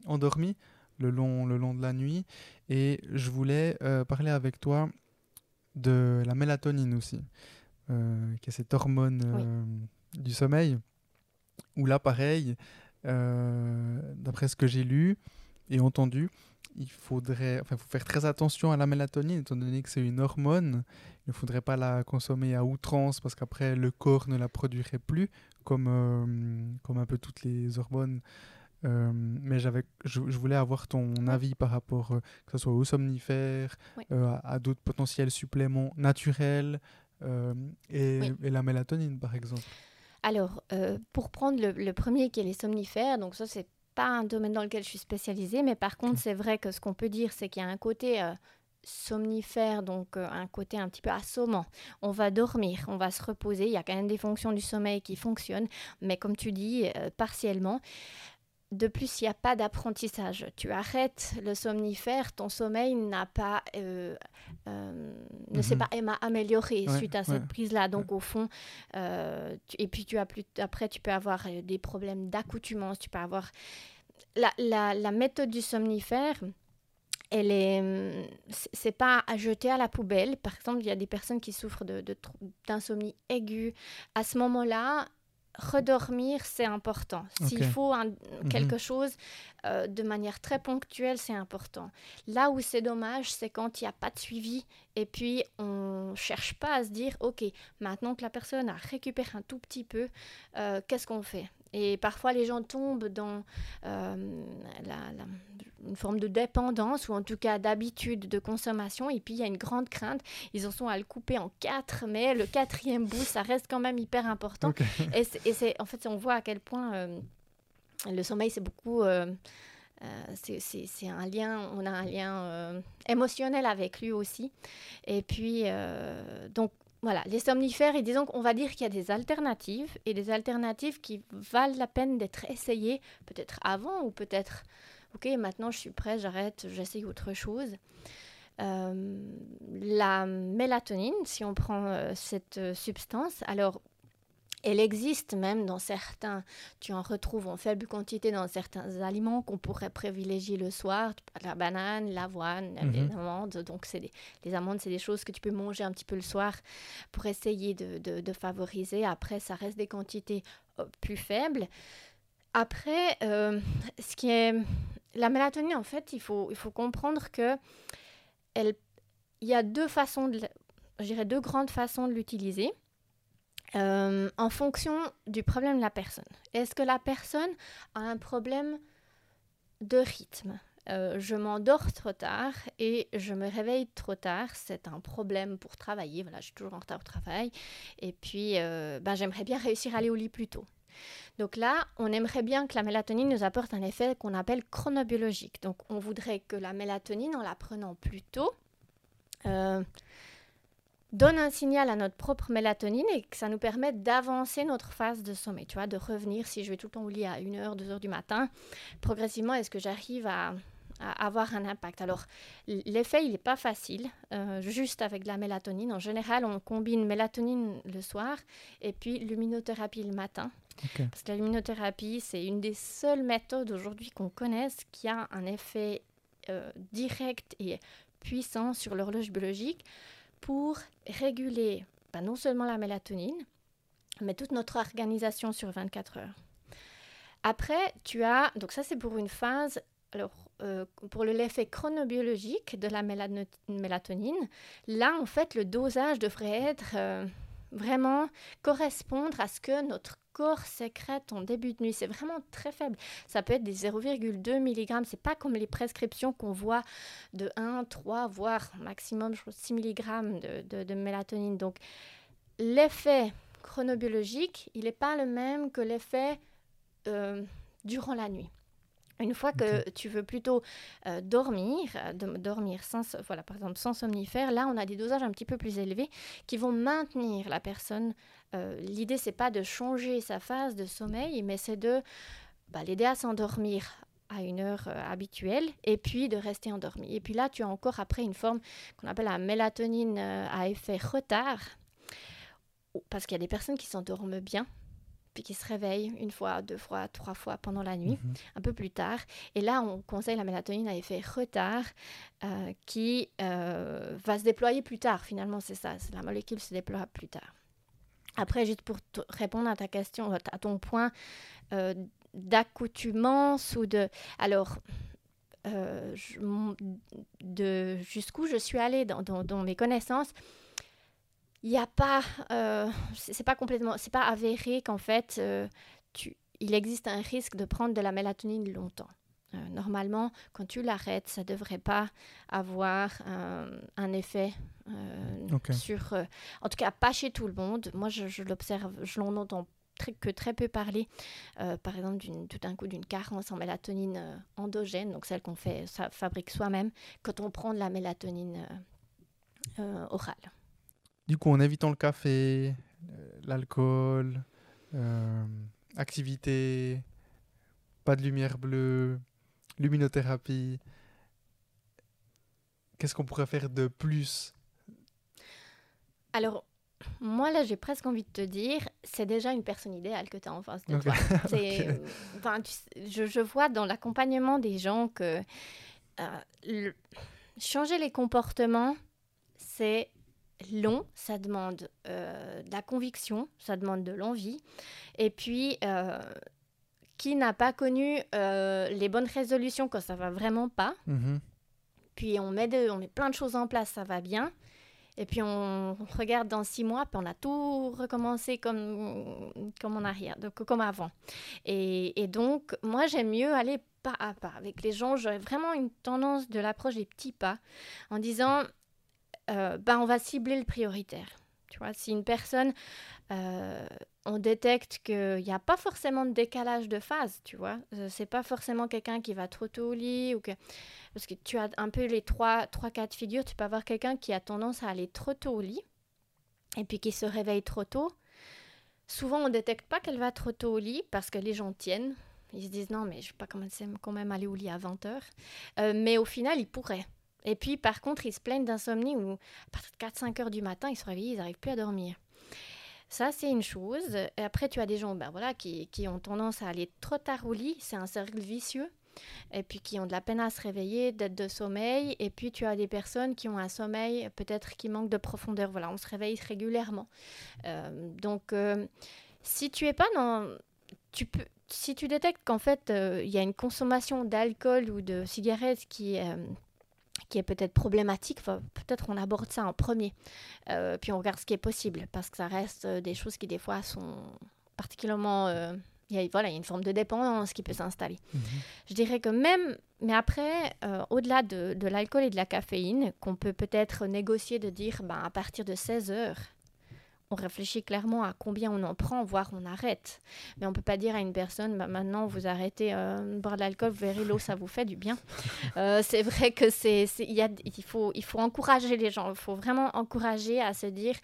endormi le long, le long de la nuit. Et je voulais parler avec toi de la mélatonine aussi, qui est cette hormone du sommeil, où là, pareil, d'après ce que j'ai lu et entendu, il faudrait, enfin, faut faire très attention à la mélatonine, étant donné que c'est une hormone. Il ne faudrait pas la consommer à outrance parce qu'après le corps ne la produirait plus, comme, euh, comme un peu toutes les hormones. Euh, mais j'avais, je, voulais avoir ton avis par rapport, euh, que ce soit aux somnifères, à, d'autres potentiels suppléments naturels et, et, la mélatonine par exemple. Alors, pour prendre le, le, premier qui est les somnifères, donc ça c'est pas un domaine dans lequel je suis spécialisée, mais par contre, c'est vrai que ce qu'on peut dire, c'est qu'il y a un côté euh, somnifère, donc euh, un côté un petit peu assommant. On va dormir, on va se reposer, il y a quand même des fonctions du sommeil qui fonctionnent, mais comme tu dis, euh, partiellement. De plus, il n'y a pas d'apprentissage. Tu arrêtes le somnifère, ton sommeil n'a pas, ne s'est mhm. pas amélioré suite à cette prise-là. Donc, au fond, et puis tu as plus, après, tu peux avoir des problèmes d'accoutumance, tu peux avoir la, méthode du somnifère, elle est, c'est pas à jeter à la poubelle. Par exemple, il y a des personnes qui souffrent de, d'insomnie aiguë. À ce moment-là, redormir, c'est important. S'il faut mhm. quelque chose euh, de manière très ponctuelle, c'est important. Là où c'est dommage, c'est quand il n'y a pas de suivi et puis on ne cherche pas à se dire, OK, maintenant que la personne a récupéré un tout petit peu, euh, qu'est-ce qu'on fait? Et parfois, les gens tombent dans euh, une forme de dépendance ou en tout cas d'habitude de consommation. Et puis, il y a une grande crainte. Ils en sont à le couper en quatre, mais le quatrième bout, ça reste quand même hyper important. Et c'est, en fait, on voit à quel point euh, le sommeil, c'est beaucoup... Euh, c'est un lien, on a un lien émotionnel avec lui aussi. Et puis, donc, voilà, les somnifères, et disons qu'on va dire qu'il y a des alternatives, et des alternatives qui valent la peine d'être essayées, peut-être avant, ou peut-être, ok, maintenant je suis prêt, j'arrête, j'essaye autre chose. Euh, la mélatonine, si on prend euh, cette euh, substance, alors elle existe même dans certains, tu en retrouves en faible quantité dans certains aliments qu'on pourrait privilégier le soir, la banane, l'avoine, les mhm. amandes. Donc, c'est les amandes, c'est des choses que tu peux manger un petit peu le soir pour essayer de, favoriser. Après, ça reste des quantités euh, plus faibles. Après, euh, ce qui est la mélatonine, en fait, il faut, comprendre que il y a deux façons, de, deux grandes façons de l'utiliser. Euh, en fonction du problème de la personne. Est-ce que la personne a un problème de rythme? Euh, je m'endors trop tard et je me réveille trop tard. C'est un problème pour travailler. Voilà, je suis toujours en retard au travail. Et puis, euh, ben, j'aimerais bien réussir à aller au lit plus tôt. Donc là, on aimerait bien que la mélatonine nous apporte un effet qu'on appelle chronobiologique. Donc, on voudrait que la mélatonine, en la prenant plus tôt, donne un signal à notre propre mélatonine et que ça nous permette d'avancer notre phase de sommeil, tu vois, de revenir, si je vais tout le temps au lit à 1h, 2h du matin, progressivement, est-ce que j'arrive à, avoir un impact Alors, l'effet, il n'est pas facile, euh, juste avec de la mélatonine. En général, on combine mélatonine le soir et puis luminothérapie le matin. Parce que la luminothérapie, c'est une des seules méthodes aujourd'hui qu'on connaisse qui a un effet euh, direct et puissant sur l'horloge biologique pour réguler bah, non seulement la mélatonine, mais toute notre organisation sur 24 heures. Après, tu as, donc ça c'est pour une phase, alors euh, pour l'effet chronobiologique de la mélatonine, là en fait le dosage devrait être euh, vraiment correspondre à ce que notre corps sécrète en début de nuit. C'est vraiment très faible. Ça peut être des 0,2 mg. C'est pas comme les prescriptions qu'on voit de 1, 3, voire maximum 6 mg de, mélatonine. Donc, l'effet chronobiologique, il n'est pas le même que l'effet euh, durant la nuit. Une fois que tu veux plutôt euh, dormir, euh, dormir sans, voilà, par exemple sans somnifère, là on a des dosages un petit peu plus élevés qui vont maintenir la personne. Euh, L'idée c'est pas de changer sa phase de sommeil, mais c'est de bah, l'aider à s'endormir à une heure euh, habituelle et puis de rester endormi. Et puis là tu as encore après une forme qu'on appelle la mélatonine à effet retard, parce qu'il y a des personnes qui s'endorment bien puis qui se réveille une fois, deux fois, trois fois pendant la nuit, mhm. un peu plus tard. Et là, on conseille la mélatonine à effet retard euh, qui euh, va se déployer plus tard. Finalement, c'est ça, la molécule se déploie plus tard. Après, juste pour répondre à ta question, à ton point euh, d'accoutumance ou de... Alors, de jusqu'où je suis allée dans, dans mes connaissances, il n'y a pas, euh, c'est pas complètement, c'est pas avéré qu'en fait, euh, tu, il existe un risque de prendre de la mélatonine longtemps. Euh, normalement, quand tu l'arrêtes, ça ne devrait pas avoir un effet sur, en tout cas pas chez tout le monde. Moi, je, l'observe, je l'en entends très, que très peu parler, par exemple, tout d'un coup d'une carence en mélatonine endogène, donc celle qu'on fait, ça fabrique soi-même, quand on prend de la mélatonine orale. Du coup, en évitant le café, euh, l'alcool, euh, activité, pas de lumière bleue, luminothérapie, qu'est-ce qu'on pourrait faire de plus? Alors, moi, là, j'ai presque envie de te dire, c'est déjà une personne idéale que tu as en face de toi. je, vois dans l'accompagnement des gens que euh, changer les comportements, c'est long, ça demande euh, de la conviction, ça demande de l'envie. Et puis, euh, qui n'a pas connu euh, les bonnes résolutions quand ça va vraiment pas mhm. Puis on met, on met plein de choses en place, ça va bien. Et puis on, regarde dans six mois, puis on a tout recommencé comme, comme en arrière, donc comme avant. Et, et donc, moi, j'aime mieux aller pas à pas avec les gens. J'aurais vraiment une tendance de l'approche des petits pas en disant euh, ben, on va cibler le prioritaire. Tu vois, si une personne, euh, on détecte qu'il n'y a pas forcément de décalage de phase, tu vois, euh, c'est pas forcément quelqu'un qui va trop tôt au lit ou que parce que tu as un peu les trois trois cas de figure, tu peux avoir quelqu'un qui a tendance à aller trop tôt au lit et puis qui se réveille trop tôt. Souvent, on détecte pas qu'elle va trop tôt au lit parce que les gens tiennent. Ils se disent non, mais je ne vais pas quand même aller au lit à 20 heures. mais au final, ils pourraient. Et puis, par contre, ils se plaignent d'insomnie où, à partir de 4-5 heures du matin, ils se réveillent, ils n'arrivent plus à dormir. Ça, c'est une chose. Et après, tu as des gens ben voilà, qui, qui ont tendance à aller trop tard au lit. C'est un cercle vicieux. Et puis qui ont de la peine à se réveiller, d'être de sommeil. Et puis tu as des personnes qui ont un sommeil peut-être qui manque de profondeur. Voilà, on se réveille régulièrement. Euh, donc, euh, si tu es pas dans... Tu peux, si tu détectes qu'en fait, euh, il y a une consommation d'alcool ou de cigarettes qui qui est peut-être problématique, peut-être on aborde ça en premier, euh, puis on regarde ce qui est possible, parce que ça reste euh, des choses qui des fois sont particulièrement... Euh, il y a, voilà, il y a une forme de dépendance qui peut s'installer. Mhm. Je dirais que même, mais après, au-delà de, de l'alcool et de la caféine, qu'on peut peut-être négocier de dire, ben, à partir de 16 heures, on réfléchit clairement à combien on en prend, voire on arrête. Mais on ne peut pas dire à une personne, bah, maintenant vous arrêtez euh, de boire de l'alcool, vous verrez l'eau, ça vous fait du bien. Euh, c'est vrai que c'est, il, il, faut, il faut encourager les gens, il faut vraiment encourager à se dire,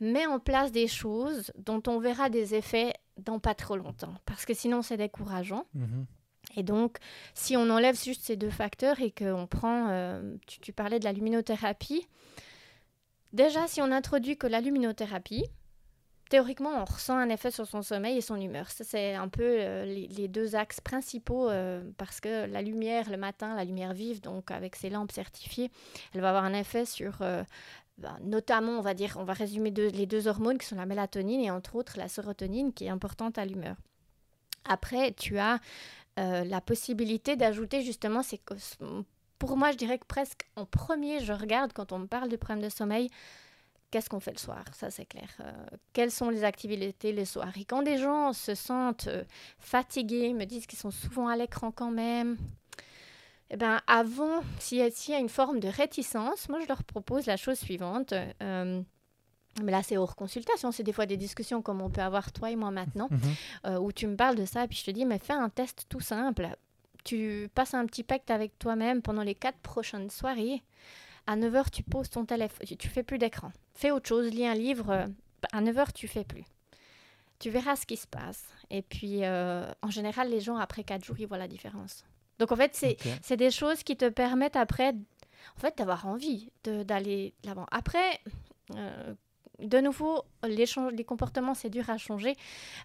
mets en place des choses dont on verra des effets dans pas trop longtemps, parce que sinon c'est décourageant. Mhm. Et donc, si on enlève juste ces deux facteurs et qu'on prend, euh, tu, tu, parlais de la luminothérapie, Déjà, si on introduit que la luminothérapie, théoriquement, on ressent un effet sur son sommeil et son humeur. c'est un peu euh, les, deux axes principaux euh, parce que la lumière le matin, la lumière vive, donc avec ses lampes certifiées, elle va avoir un effet sur, euh, bah, notamment, on va dire, on va résumer les deux hormones qui sont la mélatonine et entre autres la sérotonine qui est importante à l'humeur. Après, tu as la possibilité d'ajouter justement ces pour moi, je dirais que presque en premier, je regarde quand on me parle de problème de sommeil, qu'est-ce qu'on fait le soir Ça, c'est clair. Euh, quelles sont les activités le soir? Et quand des gens se sentent euh, fatigués, me disent qu'ils sont souvent à l'écran quand même, eh ben, avant, s'il y, a une forme de réticence, moi, je leur propose la chose suivante. Euh, mais là, c'est hors consultation. C'est des fois des discussions comme on peut avoir toi et moi maintenant, mhm. où tu me parles de ça, puis je te dis, mais fais un test tout simple tu passes un petit pacte avec toi-même pendant les quatre prochaines soirées. À 9h, tu poses ton téléphone, tu fais plus d'écran. Fais autre chose, lis un livre. Euh, à 9h, tu fais plus. Tu verras ce qui se passe. Et puis, euh, en général, les gens, après 4 jours, ils voient la différence. Donc, en fait, c'est des choses qui te permettent après, en fait, d'avoir envie d'aller l'avant. Après, euh, de nouveau, les, les comportements, c'est dur à changer.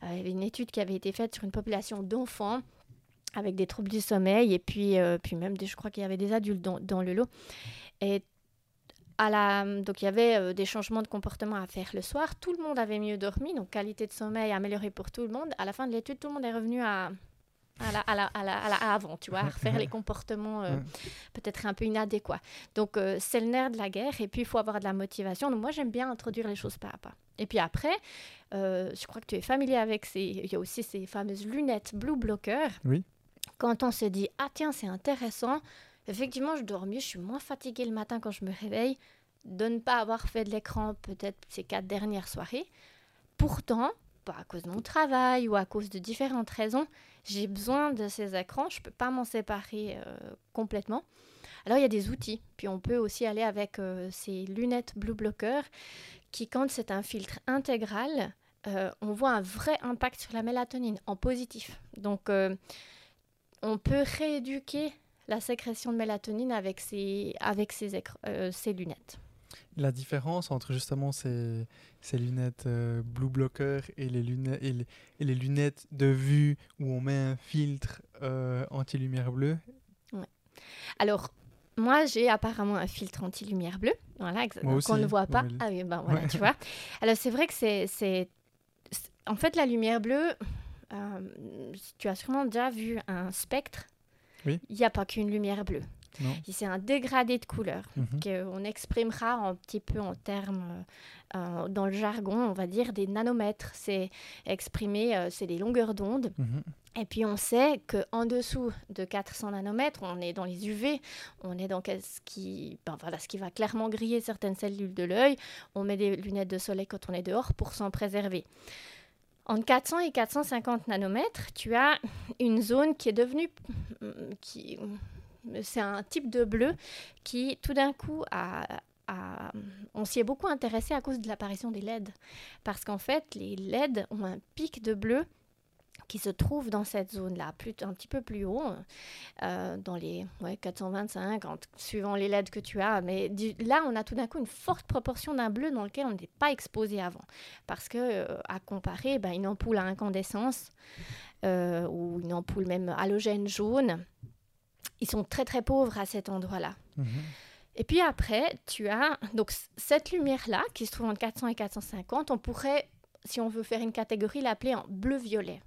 il y avait une étude qui avait été faite sur une population d'enfants avec des troubles du sommeil et puis, euh, puis même, je crois qu'il y avait des adultes dans, le lot. Et à la, donc il y avait euh, des changements de comportement à faire le soir. Tout le monde avait mieux dormi, donc qualité de sommeil améliorée pour tout le monde. À la fin de l'étude, tout le monde est revenu à, à la, à la, à la, avant, tu vois, à refaire les comportements euh, peut-être un peu inadéquats. Donc, c'est le nerf de la guerre et puis il faut avoir de la motivation. Donc, moi, j'aime bien introduire les choses pas à pas. Et puis après, je crois que tu es familier avec ces... Il y a aussi ces fameuses lunettes Blue Blocker. Oui quand on se dit ah tiens c'est intéressant, effectivement je dors mieux, je suis moins fatiguée le matin quand je me réveille de ne pas avoir fait de l'écran peut-être ces quatre dernières soirées. Pourtant, pas à cause de mon travail ou à cause de différentes raisons, j'ai besoin de ces écrans, je ne peux pas m'en séparer euh, complètement. Alors il y a des outils, puis on peut aussi aller avec euh, ces lunettes Blue Blocker qui quand c'est un filtre intégral, euh, on voit un vrai impact sur la mélatonine en positif. Donc on peut rééduquer la sécrétion de mélatonine avec ces, euh, lunettes. La différence entre justement ces, ces lunettes euh, Blue Blocker et les, lunettes, et les, lunettes de vue où on met un filtre euh, anti-lumière bleue? Ouais. Alors, moi, j'ai apparemment un filtre anti-lumière bleue. voilà, qu'on ne voit pas. Ah oui, ben voilà, tu vois. Alors c'est vrai que c'est, en fait la lumière bleue. Euh, tu as sûrement déjà vu un spectre. Il n'y a pas qu'une lumière bleue. C'est un dégradé de couleur mhm. qu'on exprimera un petit peu en termes, euh, dans le jargon, on va dire des nanomètres. C'est exprimé, euh, c'est des longueurs d'onde. Mhm. Et puis on sait qu'en dessous de 400 nanomètres, on est dans les UV, on est dans ce qui, ben voilà, ce qui va clairement griller certaines cellules de l'œil. On met des lunettes de soleil quand on est dehors pour s'en préserver. Entre 400 et 450 nanomètres, tu as une zone qui est devenue, qui, c'est un type de bleu qui tout d'un coup a, on s'y est beaucoup intéressé à cause de l'apparition des LED. Parce qu'en fait, les LED ont un pic de bleu qui se trouve dans cette zone-là, un petit peu plus haut, euh, dans les 425, suivant les LED que tu as. Mais là, on a tout d'un coup une forte proportion d'un bleu dans lequel on n'était pas exposé avant. Parce que, euh, à comparer, ben, une ampoule à incandescence euh, ou une ampoule même halogène jaune, ils sont très très pauvres à cet endroit-là. Mhm. Et puis après, tu as donc cette lumière-là qui se trouve entre 400 et 450. On pourrait, si on veut faire une catégorie, l'appeler en bleu-violet.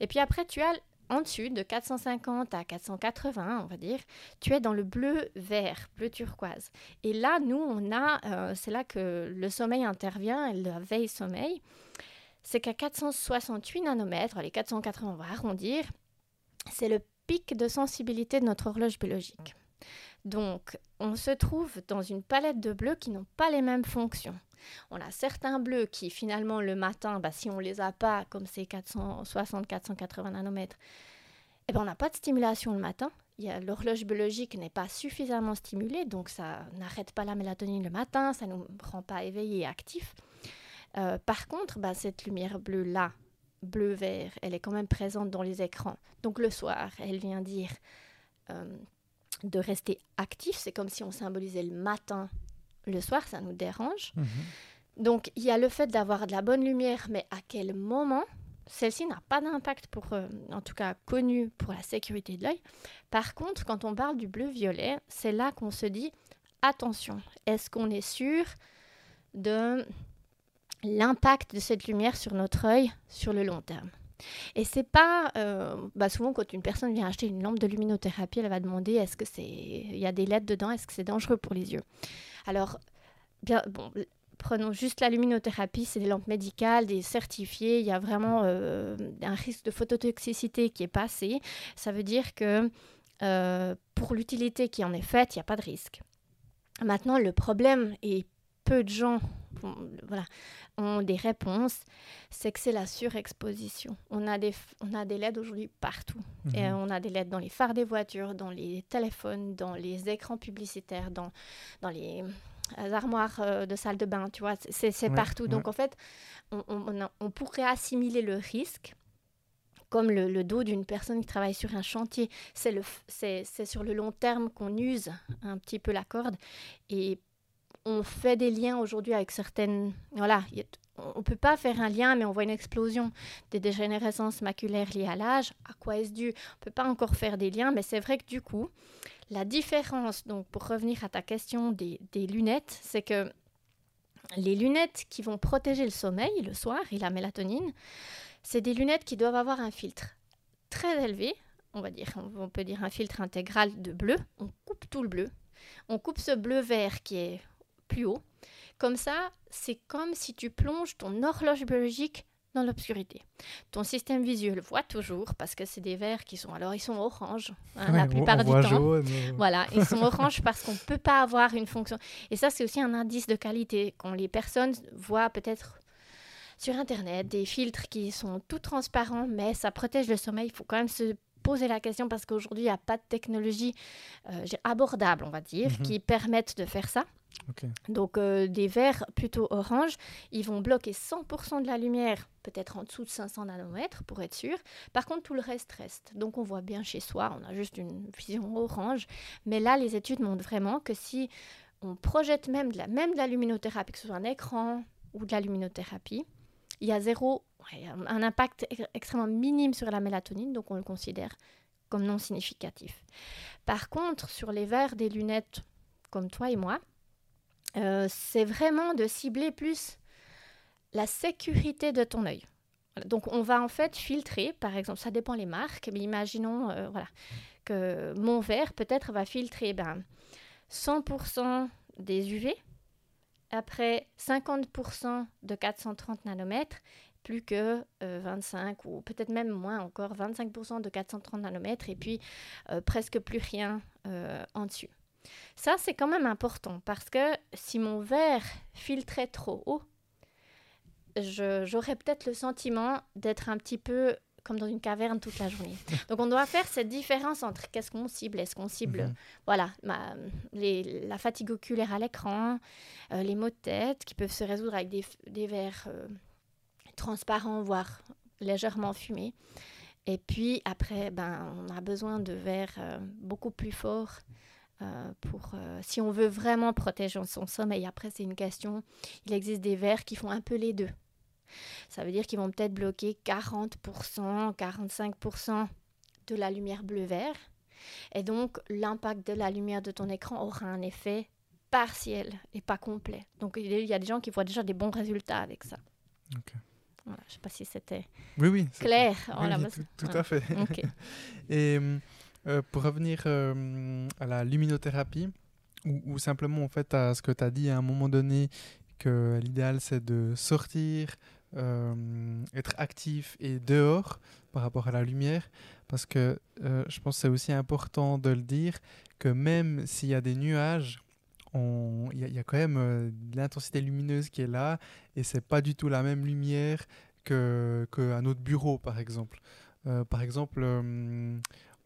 Et puis après, tu as en dessus de 450 à 480, on va dire, tu es dans le bleu vert, bleu turquoise. Et là, nous, on a, euh, c'est là que le sommeil intervient, et la veille sommeil, c'est qu'à 468 nanomètres, les 480, on va arrondir, c'est le pic de sensibilité de notre horloge biologique. Donc, on se trouve dans une palette de bleus qui n'ont pas les mêmes fonctions. On a certains bleus qui, finalement, le matin, bah, si on les a pas, comme ces 460-480 nanomètres, eh ben, on n'a pas de stimulation le matin. L'horloge biologique n'est pas suffisamment stimulée, donc ça n'arrête pas la mélatonine le matin, ça ne nous rend pas éveillés et actifs. Euh, par contre, bah, cette lumière bleue-là, bleu-vert, elle est quand même présente dans les écrans. Donc le soir, elle vient dire euh, de rester actif. C'est comme si on symbolisait le matin le soir, ça nous dérange. Mhm. Donc, il y a le fait d'avoir de la bonne lumière, mais à quel moment Celle-ci n'a pas d'impact pour, euh, en tout cas connu pour la sécurité de l'œil. Par contre, quand on parle du bleu-violet, c'est là qu'on se dit attention, est-ce qu'on est sûr de l'impact de cette lumière sur notre œil sur le long terme? Et c'est pas euh, bah souvent quand une personne vient acheter une lampe de luminothérapie, elle va demander est-ce que c'est il y a des LED dedans, est-ce que c'est dangereux pour les yeux? Alors, prenons juste la luminothérapie, c'est des lampes médicales, des certifiées. Il y a vraiment euh, un risque de phototoxicité qui est passé. Ça veut dire que euh, pour l'utilité qui en est faite, il n'y a pas de risque. Maintenant, le problème, et peu de gens voilà, ont des réponses, c'est que c'est la surexposition. On a des, on a des LED aujourd'hui partout. Et mhm. on a des LED dans les phares des voitures, dans les téléphones, dans les écrans publicitaires, dans, dans les armoires euh, de salle de bain, tu vois, c'est partout. Donc en fait, on, on, pourrait assimiler le risque comme le, le dos d'une personne qui travaille sur un chantier. C'est sur le long terme qu'on use un petit peu la corde. Et on fait des liens aujourd'hui avec certaines... Voilà, on ne peut pas faire un lien, mais on voit une explosion des dégénérescences maculaires liées à l'âge. À quoi est-ce dû? On ne peut pas encore faire des liens, mais c'est vrai que du coup, la différence, donc pour revenir à ta question des, lunettes, c'est que les lunettes qui vont protéger le sommeil le soir et la mélatonine, c'est des lunettes qui doivent avoir un filtre très élevé, on va dire, on peut dire un filtre intégral de bleu. On coupe tout le bleu. On coupe ce bleu vert qui est plus haut. Comme ça, c'est comme si tu plonges ton horloge biologique dans l'obscurité. Ton système visuel voit toujours parce que c'est des verres qui sont alors ils sont orange hein, la plupart du temps. Euh. Voilà, ils sont orange parce qu'on ne peut pas avoir une fonction. Et ça c'est aussi un indice de qualité quand les personnes voient peut-être sur internet des filtres qui sont tout transparents mais ça protège le sommeil, il faut quand même se poser la question parce qu'aujourd'hui il n'y a pas de technologie euh, abordable on va dire mhm. qui permettent de faire ça. Donc euh, des verres plutôt orange, ils vont bloquer 100% de la lumière, peut-être en dessous de 500 nanomètres pour être sûr. Par contre, tout le reste reste. Donc on voit bien chez soi, on a juste une vision orange. Mais là, les études montrent vraiment que si on projette même de la, même de la luminothérapie, que ce soit un écran ou de la luminothérapie, il y a zéro, un impact extrêmement minime sur la mélatonine, donc on le considère comme non significatif. Par contre, sur les verres des lunettes comme toi et moi, c'est vraiment de cibler plus la sécurité de ton œil. Donc on va en fait filtrer, par exemple, ça dépend les marques, mais imaginons voilà, que mon verre peut-être va filtrer ben, 100% des UV, après 50% de 430 nanomètres, plus que 25 euh, ou peut-être même moins encore, 25% de 430 nanomètres et puis euh, presque plus rien euh, en dessus. Ça, c'est quand même important parce que si mon verre filtrait trop haut, j'aurais peut-être le sentiment d'être un petit peu comme dans une caverne toute la journée. Donc on doit faire cette différence entre qu'est-ce qu'on cible, est-ce qu'on cible, mhm. voilà, la fatigue oculaire à l'écran, euh, les maux de tête qui peuvent se résoudre avec des, des verres euh, transparents, voire légèrement fumés. Et puis après, ben, on a besoin de verres euh, beaucoup plus forts pour, si on veut vraiment protéger son sommeil. Après, c'est une question, il existe des verres qui font un peu les deux. Ça veut dire qu'ils vont peut-être bloquer 40%, 45% de la lumière bleu-vert. Et donc, l'impact de la lumière de ton écran aura un effet partiel et pas complet. Donc, il y a des gens qui voient déjà des bons résultats avec ça. je ne sais pas si c'était oui, oui, clair. tout, à fait. et euh, pour revenir euh, à la luminothérapie, ou, simplement en fait à ce que tu as dit à un moment donné, que l'idéal c'est de sortir, euh, être actif et dehors par rapport à la lumière, parce que je pense que c'est aussi important de le dire que même s'il y a des nuages, il y, a quand même euh, l'intensité lumineuse qui est là et c'est pas du tout la même lumière que qu'à notre bureau par exemple. par exemple,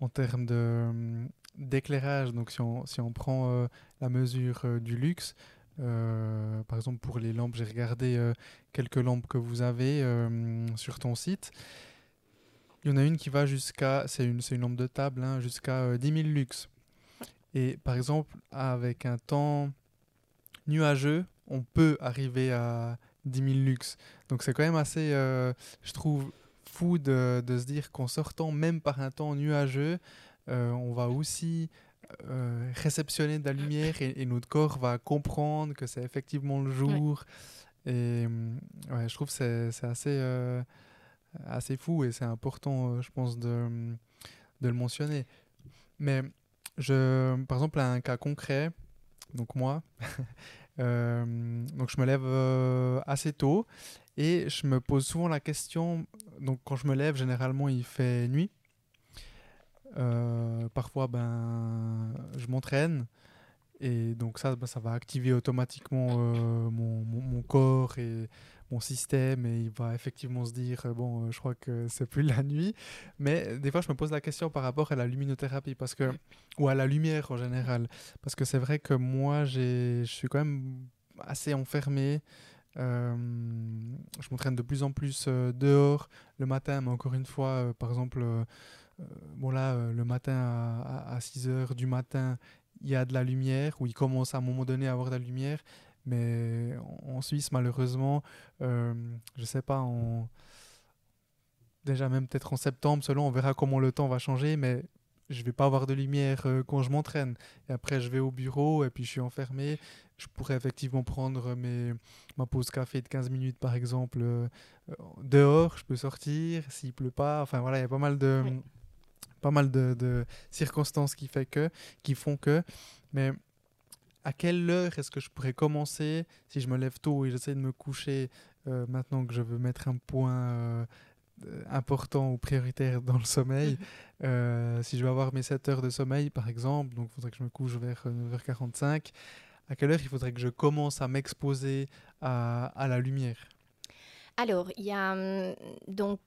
en termes de d'éclairage, donc si on, si on prend la mesure du luxe, euh, par exemple, pour les lampes, j'ai regardé euh, quelques lampes que vous avez euh, sur ton site. Il y en a une qui va jusqu'à, c'est une, une lampe de table, hein, jusqu'à 10 000 lux. Et par exemple, avec un temps nuageux, on peut arriver à 10 000 lux. Donc c'est quand même assez, je trouve, fou de, de se dire qu'en sortant même par un temps nuageux, on va aussi euh, réceptionner de la lumière et, notre corps va comprendre que c'est effectivement le jour. Et ouais, je trouve que c'est assez, euh, assez fou et c'est important, euh, je pense, de, de, le mentionner. Mais je, par exemple, un cas concret, donc moi, donc je me lève assez tôt et je me pose souvent la question, donc quand je me lève, généralement il fait nuit. Euh, parfois, ben, je m'entraîne. Et donc ça, ben, ça va activer automatiquement euh, mon, mon, corps et mon système et il va effectivement se dire, euh, bon, je crois que c'est plus la nuit. Mais des fois, je me pose la question par rapport à la luminothérapie parce que, ou à la lumière en général. Parce que c'est vrai que moi, je suis quand même assez enfermé. Je m'entraîne de plus en plus dehors le matin, mais encore une fois, par exemple euh, bon là, euh, le matin à, 6 heures du matin, il y a de la lumière, ou il commence à un moment donné à avoir de la lumière, mais en, Suisse, malheureusement, euh, je sais pas, déjà même peut-être en septembre, selon, on verra comment le temps va changer, mais je vais pas avoir de lumière quand je m'entraîne. Et après, je vais au bureau et puis je suis enfermé. Je pourrais effectivement prendre mes, ma pause café de 15 minutes, par exemple, dehors. Je peux sortir s'il pleut pas. Enfin voilà, il y a pas mal de, pas mal de, circonstances qui, fait que, qui font que. Mais à quelle heure est-ce que je pourrais commencer si je me lève tôt et j'essaie de me coucher euh, maintenant que je veux mettre un point euh, important ou prioritaire dans le sommeil euh, Si je veux avoir mes 7 heures de sommeil, par exemple, donc il faudrait que je me couche vers 9h45, à quelle heure il faudrait que je commence à m'exposer à, la lumière? Alors, il y a hum, donc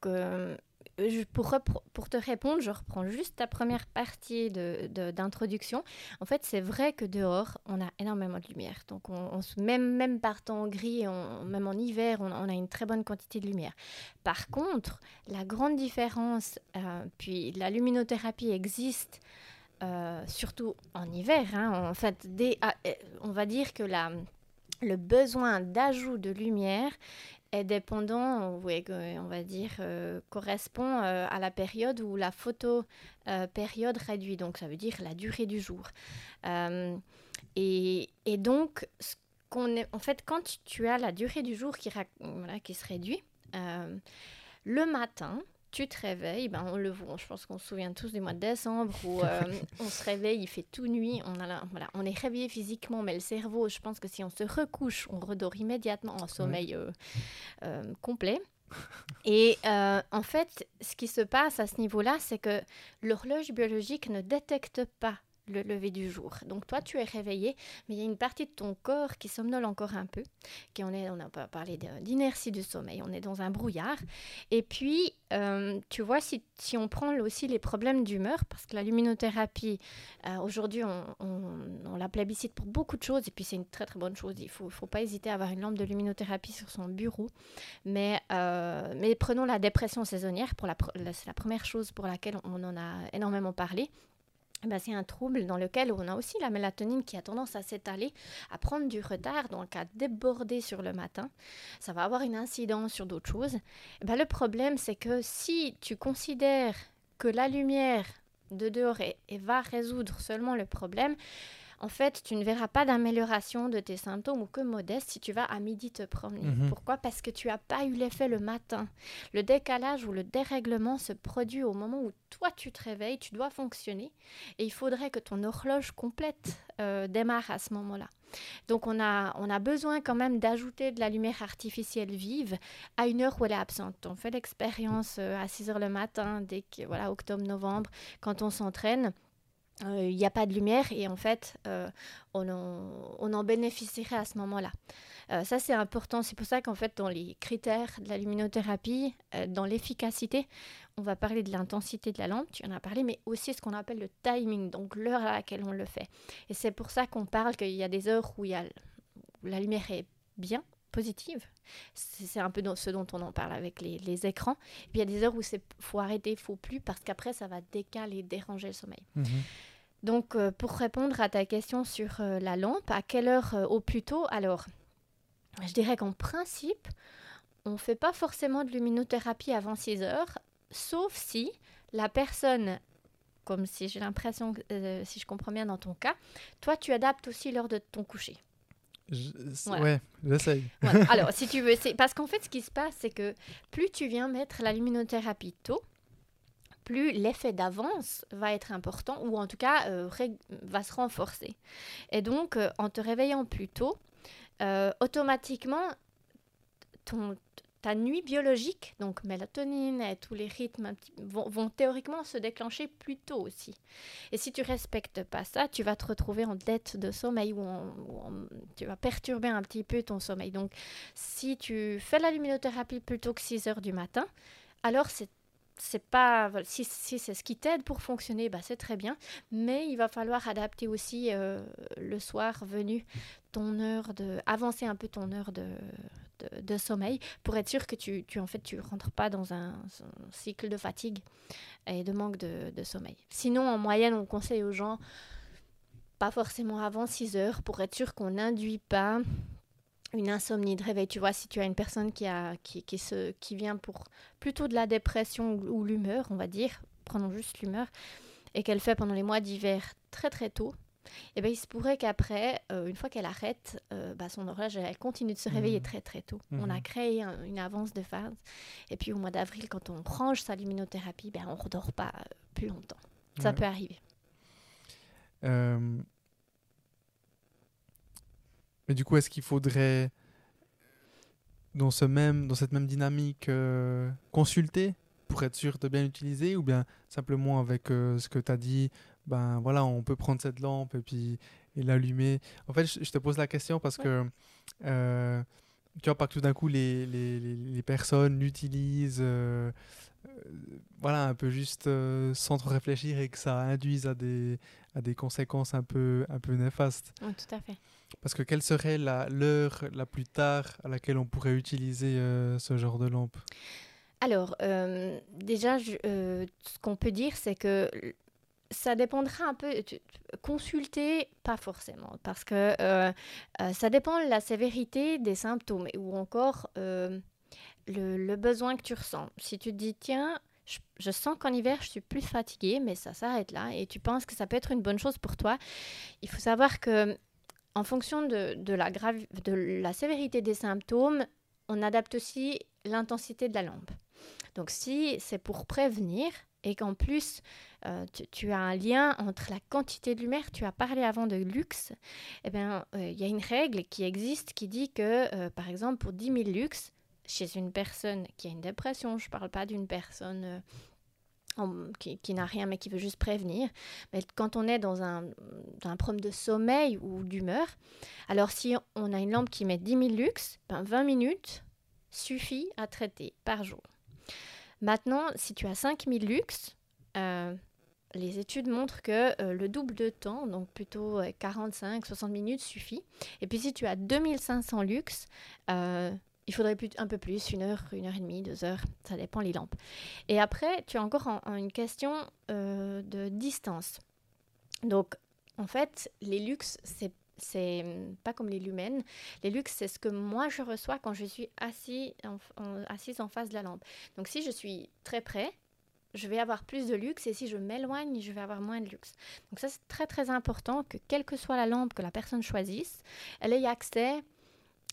pour, pour, te répondre, je reprends juste ta première partie d'introduction. De, en fait, c'est vrai que dehors, on a énormément de lumière. Donc, on, même, même par temps gris, même en hiver, on, a une très bonne quantité de lumière. Par contre, la grande différence, euh, puis la luminothérapie existe. Euh, surtout en hiver, hein. en fait, ah, euh, on va dire que la, le besoin d'ajout de lumière est dépendant, on va dire, euh, correspond euh, à la période où la photo période réduit, donc ça veut dire la durée du jour. Et, donc, qu'on est, en fait, quand tu as la durée du jour qui, se réduit, le matin, tu te réveilles, ben on le voit, je pense qu'on se souvient tous du mois de décembre où euh, on se réveille, il fait tout nuit, on, a voilà, on est réveillé physiquement, mais le cerveau, je pense que si on se recouche, on redort immédiatement en sommeil euh, complet. Et en fait, ce qui se passe à ce niveau-là, c'est que l'horloge biologique ne détecte pas le lever du jour. Donc toi, tu es réveillé, mais il y a une partie de ton corps qui somnole encore un peu, qui on est, on a pas parlé d'inertie du sommeil, on est dans un brouillard. Et puis, euh, tu vois, si, si, on prend aussi les problèmes d'humeur, parce que la luminothérapie, euh, aujourd'hui, on, on, la plébiscite pour beaucoup de choses, et puis c'est une très très bonne chose. Il ne faut, faut, pas hésiter à avoir une lampe de luminothérapie sur son bureau. Mais, euh, mais prenons la dépression saisonnière, pour la, c'est la première chose pour laquelle on en a énormément parlé. Eh ben, c'est un trouble dans lequel on a aussi la mélatonine qui a tendance à s'étaler, à prendre du retard, donc à déborder sur le matin. Ça va avoir une incidence sur d'autres choses. Eh ben, le problème, c'est que si tu considères que la lumière de dehors va résoudre seulement le problème, en fait, tu ne verras pas d'amélioration de tes symptômes ou que modeste si tu vas à midi te promener. Mhm. Pourquoi? Parce que tu n'as pas eu l'effet le matin. Le décalage ou le dérèglement se produit au moment où toi tu te réveilles, tu dois fonctionner et il faudrait que ton horloge complète euh, démarre à ce moment-là. Donc on a, on a besoin quand même d'ajouter de la lumière artificielle vive à une heure où elle est absente. On fait l'expérience euh, à 6 heures le matin, dès que, voilà, octobre-novembre, quand on s'entraîne il n'y a pas de lumière et en fait, euh, on, en, bénéficierait à ce moment-là. Euh, ça, c'est important. C'est pour ça qu'en fait, dans les critères de la luminothérapie, euh, dans l'efficacité, on va parler de l'intensité de la lampe, tu en as parlé, mais aussi ce qu'on appelle le timing, donc l'heure à laquelle on le fait. Et c'est pour ça qu'on parle qu'il y a des heures où, il y a, où la lumière est bien, positive. C'est un peu ce dont on en parle avec les, écrans. Et puis il y a des heures où il faut arrêter, il faut plus, parce qu'après, ça va décaler, déranger le sommeil. Mhm. Donc, euh, pour répondre à ta question sur euh, la lampe, à quelle heure euh, au plus tôt Alors, je dirais qu'en principe, on ne fait pas forcément de luminothérapie avant 6 heures, sauf si la personne, comme si j'ai l'impression, si je comprends bien dans ton cas, toi, tu adaptes aussi l'heure de ton coucher. Ouais, j'essaye. Alors, si tu veux, c'est parce qu'en fait, ce qui se passe, c'est que plus tu viens mettre la luminothérapie tôt, plus l'effet d'avance va être important ou en tout cas euh, va se renforcer. Et donc, euh, en te réveillant plus tôt, euh, automatiquement, ton, ta nuit biologique, donc mélatonine et tous les rythmes vont, théoriquement se déclencher plus tôt aussi. Et si tu respectes pas ça, tu vas te retrouver en dette de sommeil ou, tu vas perturber un petit peu ton sommeil. Donc, si tu fais la luminothérapie plutôt que 6 heures du matin, alors c'est c'est pas si, si c'est ce qui t'aide pour fonctionner bah c'est très bien mais il va falloir adapter aussi euh, le soir venu ton heure de avancer un peu ton heure de, de, sommeil pour être sûr que tu, tu en fait tu rentres pas dans un, cycle de fatigue et de manque de, sommeil sinon en moyenne on conseille aux gens pas forcément avant 6 heures pour être sûr qu'on n'induit pas une insomnie de réveil. Tu vois, si tu as une personne qui, a, qui, qui, se, qui vient pour plutôt de la dépression ou, l'humeur, on va dire, prenons juste l'humeur, et qu'elle fait pendant les mois d'hiver très très tôt, et eh ben, il se pourrait qu'après, euh, une fois qu'elle arrête, euh, bah, son horloge, elle continue de se réveiller mmh. très très tôt. On a créé une avance de phase. Et puis au mois d'avril, quand on range sa luminothérapie, ben, on ne redort pas euh, plus longtemps. Ça peut arriver. Mais du coup, est-ce qu'il faudrait, dans, ce même, dans cette même dynamique, consulter pour être sûr de bien utiliser ou bien simplement avec euh, ce que tu as dit, ben voilà, on peut prendre cette lampe et puis et l'allumer. En fait, je, te pose la question parce que euh, tu vois pas que tout d'un coup les, les, les, personnes l'utilisent voilà un peu juste sans trop réfléchir et que ça induise à des, à des conséquences un peu, un peu néfastes. tout à fait. Parce que quelle serait l'heure la, plus tard à laquelle on pourrait utiliser euh, ce genre de lampe? Alors, euh, déjà, euh, ce qu'on peut dire, c'est que ça dépendra un peu. Consulter, pas forcément, parce que ça dépend de la sévérité des symptômes ou encore le, le, besoin que tu ressens. Si tu te dis, tiens, je, sens qu'en hiver, je suis plus fatiguée, mais ça s'arrête là, et tu penses que ça peut être une bonne chose pour toi, il faut savoir que en fonction de, la de la sévérité des symptômes, on adapte aussi l'intensité de la lampe. Donc si c'est pour prévenir et qu'en plus euh, tu, as un lien entre la quantité de lumière, tu as parlé avant de luxe, eh bien euh, il y a une règle qui existe qui dit que euh, par exemple pour 10 000 lux, chez une personne qui a une dépression, je ne parle pas d'une personne qui, n'a rien mais qui veut juste prévenir. Mais quand on est dans un, problème de sommeil ou d'humeur, alors si on a une lampe qui met 10 000 lux, ben 20 minutes suffit à traiter par jour. Maintenant, si tu as 5000 lux, euh, les études montrent que euh, le double de temps, donc plutôt 45-60 euh, minutes, suffit. Et puis si tu as 2500 lux, il faudrait un peu plus, une heure, une heure et demie, deux heures, ça dépend les lampes. Et après, tu as encore une question de distance. Donc, en fait, les lux, c'est c'est pas comme les lumens. Les lux, c'est ce que moi je reçois quand je suis assis en, assise en face de la lampe. Donc si je suis très près, je vais avoir plus de luxe et si je m'éloigne, je vais avoir moins de luxe. Donc ça, c'est très très important que quelle que soit la lampe que la personne choisisse, elle ait accès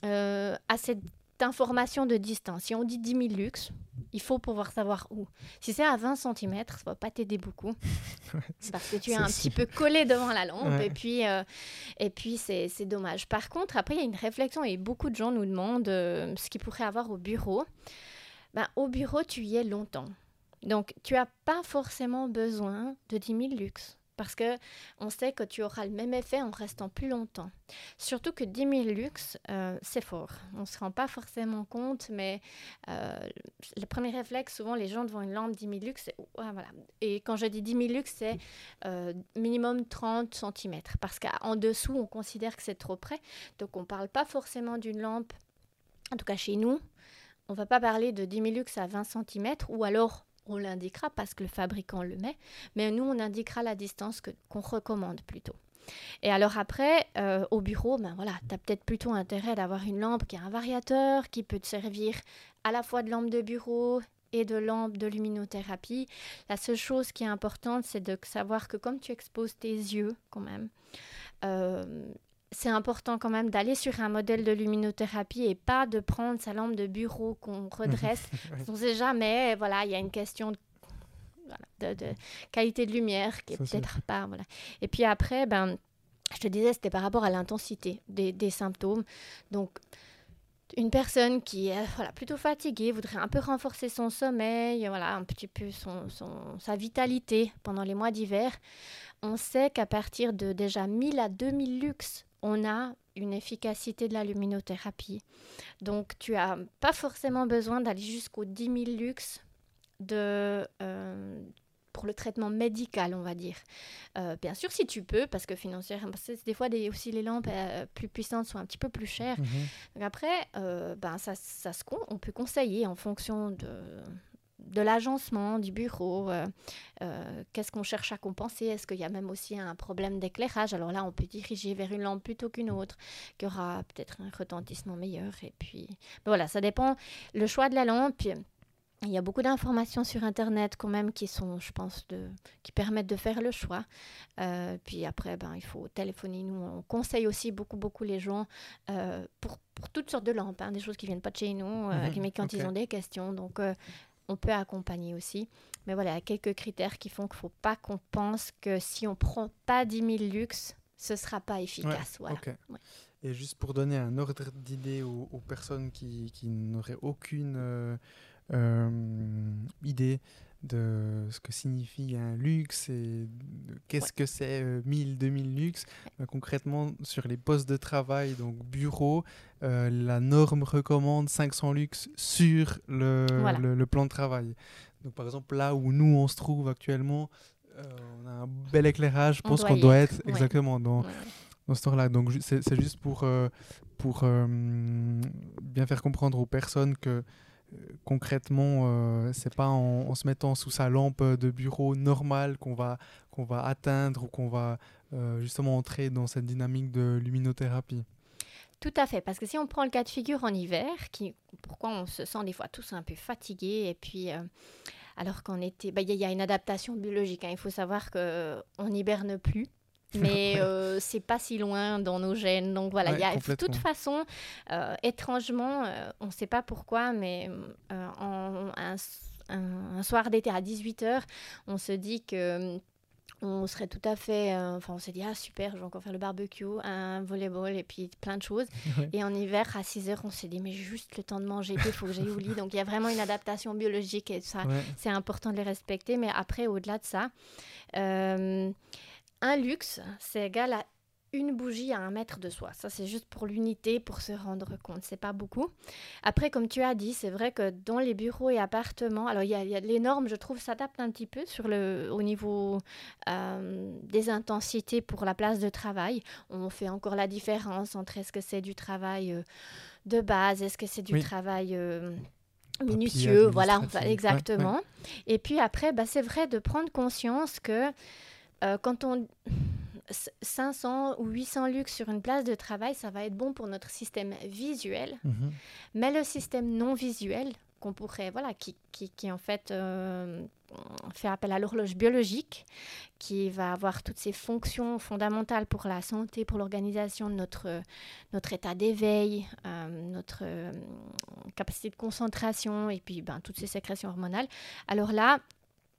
euh, à cette information de distance. Si on dit 10 000 lux, il faut pouvoir savoir où. Si c'est à 20 cm, ça va pas t'aider beaucoup. parce que tu es un petit peu collé devant la lampe et puis, euh, et puis c'est, dommage. Par contre, après, il y a une réflexion et beaucoup de gens nous demandent euh, ce qu'il pourrait avoir au bureau. Ben, au bureau, tu y es longtemps. Donc, tu n'as pas forcément besoin de 10 000 lux parce que on sait que tu auras le même effet en restant plus longtemps. Surtout que 10 000 lux, euh, c'est fort. On ne se rend pas forcément compte, mais euh, le premier réflexe, souvent les gens devant une lampe 10 000 lux, c'est... voilà. Et quand je dis 10 000 lux, c'est euh, minimum 30 cm, parce qu'en dessous, on considère que c'est trop près. Donc on ne parle pas forcément d'une lampe, en tout cas chez nous, on ne va pas parler de 10 000 lux à 20 cm, ou alors on l'indiquera parce que le fabricant le met, mais nous, on indiquera la distance qu'on recommande plutôt. Et alors après, euh, au bureau, ben voilà, tu as peut-être plutôt intérêt d'avoir une lampe qui a un variateur, qui peut te servir à la fois de lampe de bureau et de lampe de luminothérapie. La seule chose qui est importante, c'est de savoir que comme tu exposes tes yeux quand même, euh, c'est important quand même d'aller sur un modèle de luminothérapie et pas de prendre sa lampe de bureau qu'on redresse. On ne sait jamais, voilà, il y a une question de, qualité de lumière qui est peut-être pas. Voilà. Et puis après, ben, je te disais, c'était par rapport à l'intensité des, symptômes. Donc, une personne qui est voilà, plutôt fatiguée, voudrait un peu renforcer son sommeil, voilà, un petit peu son, sa vitalité pendant les mois d'hiver, on sait qu'à partir de déjà 1000 à 2000 lux on a une efficacité de la luminothérapie. Donc, tu n'as pas forcément besoin d'aller jusqu'aux 10 000 lux de, euh, pour le traitement médical, on va dire. Euh, bien sûr, si tu peux, parce que financièrement, des fois, des, aussi les lampes euh, plus puissantes sont un petit peu plus chères. Mhm. après, ben, ça, ça se, on peut conseiller en fonction de, de l'agencement du bureau, euh, euh, qu'est-ce qu'on cherche à compenser, est-ce qu'il y a même aussi un problème d'éclairage, alors là on peut diriger vers une lampe plutôt qu'une autre, qui aura peut-être un retentissement meilleur, et puis voilà, ça dépend, le choix de la lampe, il y a beaucoup d'informations sur Internet quand même qui sont, je pense, de, qui permettent de faire le choix. Euh, puis après, ben, il faut téléphoner. Nous, on conseille aussi beaucoup, beaucoup les gens pour, pour, toutes sortes de lampes, hein, des choses qui viennent pas de chez nous, mhm. mais quand ils ont des questions. Donc, on peut accompagner aussi. Mais voilà, il y a quelques critères qui font qu'il ne faut pas qu'on pense que si on ne prend pas 10 000 lux, ce ne sera pas efficace. voilà. Et juste pour donner un ordre d'idée aux, personnes qui, n'auraient aucune euh, euh, idée de ce que signifie un luxe et qu'est-ce que c'est 1000, 2000 luxe. Bah, concrètement, sur les postes de travail, donc bureau, euh, la norme recommande 500 luxe sur le, le, plan de travail. Donc par exemple, là où nous on se trouve actuellement, euh, on a un bel éclairage. Je pense qu'on doit être exactement dans, dans ce temps-là. Donc c'est juste pour, euh, pour bien faire comprendre aux personnes que concrètement, euh, c'est pas en, se mettant sous sa lampe de bureau normale qu'on va, va atteindre ou qu'on va euh, justement entrer dans cette dynamique de luminothérapie. Tout à fait, parce que si on prend le cas de figure en hiver, qui, pourquoi on se sent des fois tous un peu fatigués, et puis euh, alors qu'on était, bah, il y, a une adaptation biologique. Hein. il faut savoir qu'on n'hiberne plus. Mais euh, c'est pas si loin dans nos gènes. Donc voilà, il y a, de toute façon, euh, étrangement, euh, on ne sait pas pourquoi, mais en, un, un, soir d'été à 18h, on se dit que on serait tout à fait. Euh, enfin, on s'est dit, ah super, je vais encore faire le barbecue, un volleyball et puis plein de choses. Et en hiver, à 6 heures, on s'est dit, mais juste le temps de manger, il faut que j'aille au lit. Donc il y a vraiment une adaptation biologique et ça, c'est important de les respecter. Mais après, au-delà de ça, euh, un luxe, c'est égal à une bougie à un mètre de soi. Ça, c'est juste pour l'unité, pour se rendre compte. C'est pas beaucoup. Après, comme tu as dit, c'est vrai que dans les bureaux et appartements, alors il y a, les normes, je trouve, s'adaptent un petit peu sur le, au niveau euh, des intensités pour la place de travail. On fait encore la différence entre est-ce que c'est du travail euh, de base, est-ce que c'est du travail... Euh, minutieux, voilà, exactement. Et puis après, bah, c'est vrai de prendre conscience que quand on 500 ou 800 luxe sur une place de travail, ça va être bon pour notre système visuel. Mhm. Mais le système non visuel, qu'on pourrait, voilà, qui, qui, en fait euh, fait appel à l'horloge biologique, qui va avoir toutes ces fonctions fondamentales pour la santé, pour l'organisation de notre, notre état d'éveil, euh, notre euh, capacité de concentration et puis ben, toutes ces sécrétions hormonales. Alors là,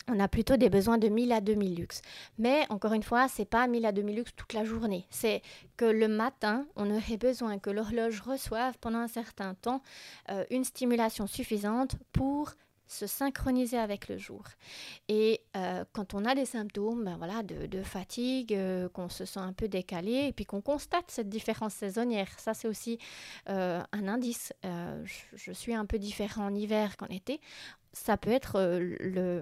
on a plutôt des besoins de 1000 à 2000 lux. Mais encore une fois, c'est pas 1000 à 2000 lux toute la journée. C'est que le matin, on aurait besoin que l'horloge reçoive pendant un certain temps euh, une stimulation suffisante pour se synchroniser avec le jour. Et euh, quand on a des symptômes ben voilà, de, fatigue, euh, qu'on se sent un peu décalé, et puis qu'on constate cette différence saisonnière, ça c'est aussi un indice. Je, je, suis un peu différent en hiver qu'en été ça peut être euh, le,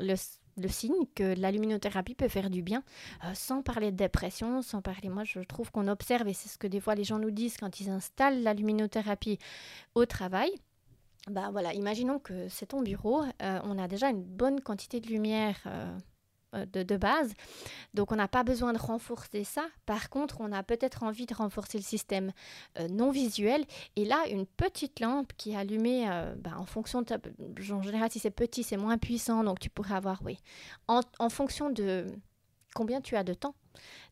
le, signe que la luminothérapie peut faire du bien, euh, sans parler de dépression, sans parler. Moi, je trouve qu'on observe, et c'est ce que des fois les gens nous disent quand ils installent la luminothérapie au travail. Bah voilà, imaginons que c'est ton bureau, euh, on a déjà une bonne quantité de lumière de, base. Donc on n'a pas besoin de renforcer ça. Par contre, on a peut-être envie de renforcer le système euh, non visuel. Et là, une petite lampe qui est allumée euh, bah, en fonction de... En général, si c'est petit, c'est moins puissant. Donc tu pourrais avoir, oui, en, fonction de combien tu as de temps.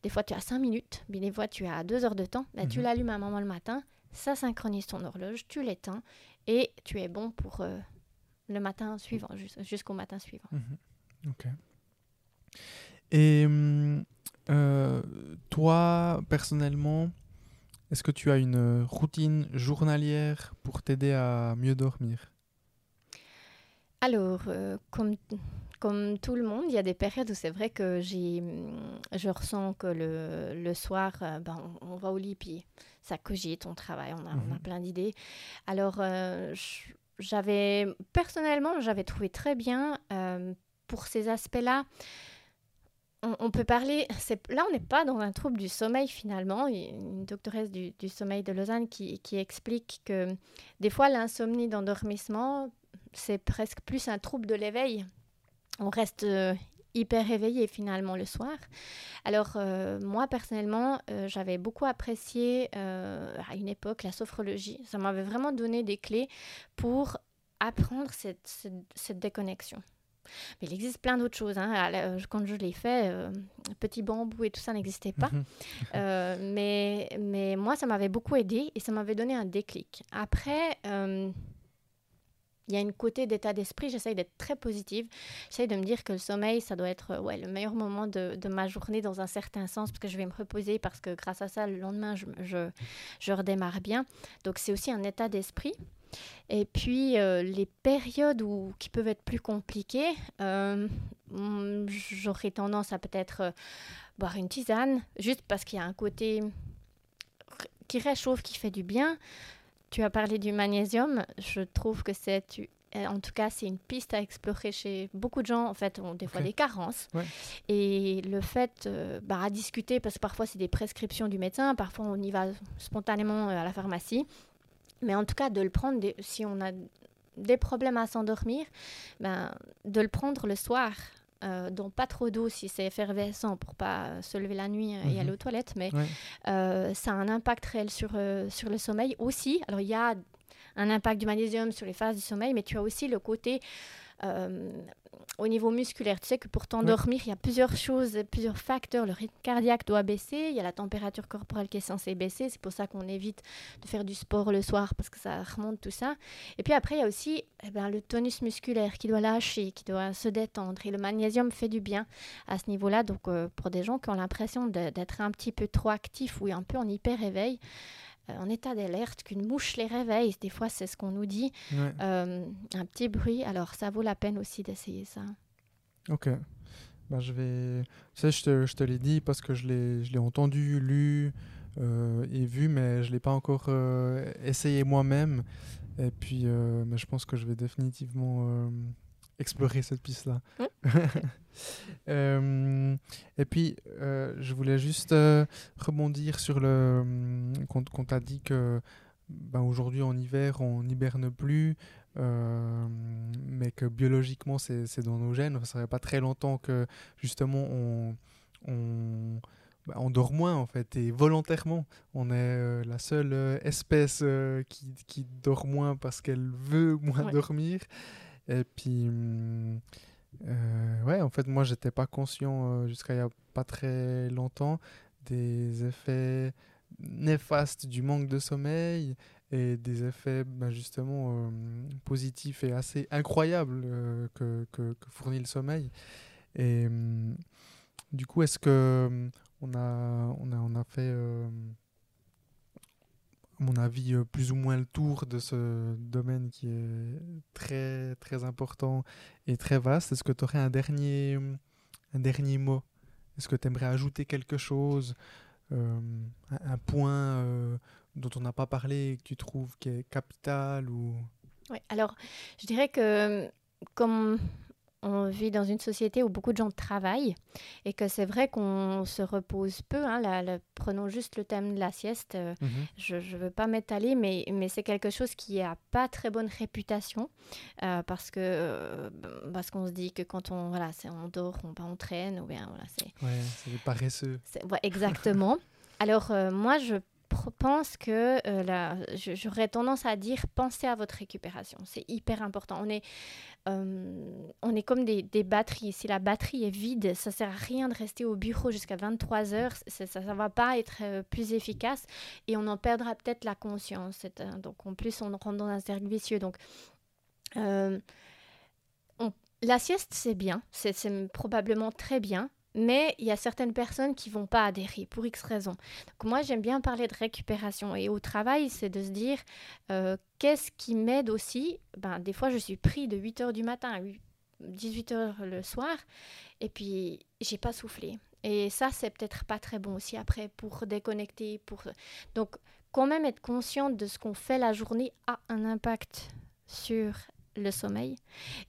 Des fois, tu as 5 minutes, mais des fois, tu as 2 heures de temps. Bah, Tu mhm. l'allumes à un moment le matin, ça synchronise ton horloge, tu l'éteins et tu es bon pour le matin suivant, jusqu'au matin suivant. Mhm. Ok. Et euh, toi, personnellement, est-ce que tu as une routine journalière pour t'aider à mieux dormir? Alors, euh, comme, comme tout le monde, il y a des périodes où c'est vrai que j'ai, hum, je ressens que le, le soir, euh, ben, on, va au lit, puis ça cogite, on travaille, on a, on a mhm. plein d'idées. Alors, j'avais, personnellement, j'avais trouvé très bien pour ces aspects-là on, peut parler, là on n'est pas dans un trouble du sommeil finalement, une doctoresse du, sommeil de Lausanne qui, explique que des fois l'insomnie d'endormissement, c'est presque plus un trouble de l'éveil. On reste euh, hyper éveillé finalement le soir. Alors euh, moi personnellement, euh, j'avais beaucoup apprécié à une époque la sophrologie. Ça m'avait vraiment donné des clés pour apprendre cette déconnexion. Mais il existe plein d'autres choses. Hein. Quand je l'ai fait, euh, petit bambou et tout ça n'existait pas. Mhm. Euh, mais, mais moi, ça m'avait beaucoup aidé et ça m'avait donné un déclic. Après, euh, il y a une côté d'état d'esprit, j'essaye d'être très positive. J'essaye de me dire que le sommeil, ça doit être ouais, le meilleur moment de, de, ma journée dans un certain sens, parce que je vais me reposer, parce que grâce à ça, le lendemain, je, je, je redémarre bien. Donc c'est aussi un état d'esprit. Et puis, euh, les périodes où, qui peuvent être plus compliquées, euh, mm, j'aurais tendance à peut-être euh, boire une tisane, juste parce qu'il y a un côté qui réchauffe, qui fait du bien. Tu as parlé du magnésium, je trouve que c'est, en tout cas, c'est une piste à explorer chez beaucoup de gens, en fait, ont des fois des carences. Et le fait bah, à discuter, parce que parfois c'est des prescriptions du médecin, parfois on y va spontanément à la pharmacie. Mais en tout cas, de le prendre, si on a des problèmes à s'endormir, ben, de le prendre le soir. Euh, donc pas trop d'eau si c'est effervescent pour pas se lever la nuit et aller mhm. aux toilettes, mais euh, ça a un impact réel sur, euh, sur le sommeil aussi. Alors il y a un impact du magnésium sur les phases du sommeil, mais tu as aussi le côté au niveau musculaire. Tu sais que pour t'endormir, il y a plusieurs choses, plusieurs facteurs. Le rythme cardiaque doit baisser, il y a la température corporelle qui est censée baisser. C'est pour ça qu'on évite de faire du sport le soir parce que ça remonte tout ça. Et puis après, il y a aussi eh ben, le tonus musculaire qui doit lâcher, qui doit se détendre. Et le magnésium fait du bien à ce niveau-là. Donc euh, pour des gens qui ont l'impression d'être un petit peu trop actifs ou un peu en hyper-éveil, euh, en état d'alerte, qu'une mouche les réveille. Des fois, c'est ce qu'on nous dit. Euh, un petit bruit. Alors, ça vaut la peine aussi d'essayer ça. Ok. Ben, je vais. Tu sais, je te, je te l'ai dit parce que je l'ai entendu, lu euh, et vu, mais je ne l'ai pas encore essayé moi-même. Et puis, mais je pense que je vais définitivement explorer cette piste-là. Euh, et puis, euh, je voulais juste euh, rebondir sur le qu'on t'a dit que ben, aujourd'hui en hiver on n'hiberne plus, mais que biologiquement c'est dans nos gènes. Ça ne fait pas très longtemps que justement on, on, ben, on, dort moins en fait et volontairement. On est la seule espèce qui, qui, dort moins parce qu'elle veut moins dormir. Et puis, hum, euh, ouais, en fait, moi, j'étais pas conscient euh, jusqu'à il y a pas très longtemps des effets néfastes du manque de sommeil et des effets ben, justement euh, positifs et assez incroyables que, que, fournit le sommeil. Et hum, du coup, est-ce que hum, on a, on a, on a fait mon avis, euh, plus ou moins le tour de ce domaine qui est très, très important et très vaste. Est-ce que tu aurais un dernier, un dernier mot? Est-ce que tu aimerais ajouter quelque chose euh, un, point euh, dont on n'a pas parlé et que tu trouves qui est capital ou... Oui, alors je dirais que comme on vit dans une société où beaucoup de gens travaillent et que c'est vrai qu'on se repose peu. Hein, prenons juste le thème de la sieste. Euh, mhm. Je ne veux pas m'étaler, mais, mais c'est quelque chose qui n'a pas très bonne réputation euh, parce que euh, parce qu'on se dit que quand on voilà, on dort, on, on traîne ou bien voilà, c'est. Ouais, c'est paresseux. exactement. Alors moi, je pense que j'aurais tendance à dire pensez à votre récupération. C'est hyper important. On est, euh, on est comme des, batteries. Si la batterie est vide, ça sert à rien de rester au bureau jusqu'à 23 heures. Ça ne va pas être euh, plus efficace et on en perdra peut-être la conscience. donc en plus, on rentre dans un cercle vicieux. Donc euh, la sieste, c'est bien. C'est probablement très bien. Mais il y a certaines personnes qui vont pas adhérer pour X raisons. Donc moi, j'aime bien parler de récupération. Et au travail, c'est de se dire, euh, qu'est-ce qui m'aide aussi? Ben, Des fois, je suis pris de 8h du matin à 18h le soir, et puis j'ai pas soufflé. Et ça, c'est peut-être pas très bon aussi après pour déconnecter. Pour... Donc, quand même être consciente de ce qu'on fait la journée a un impact sur le sommeil.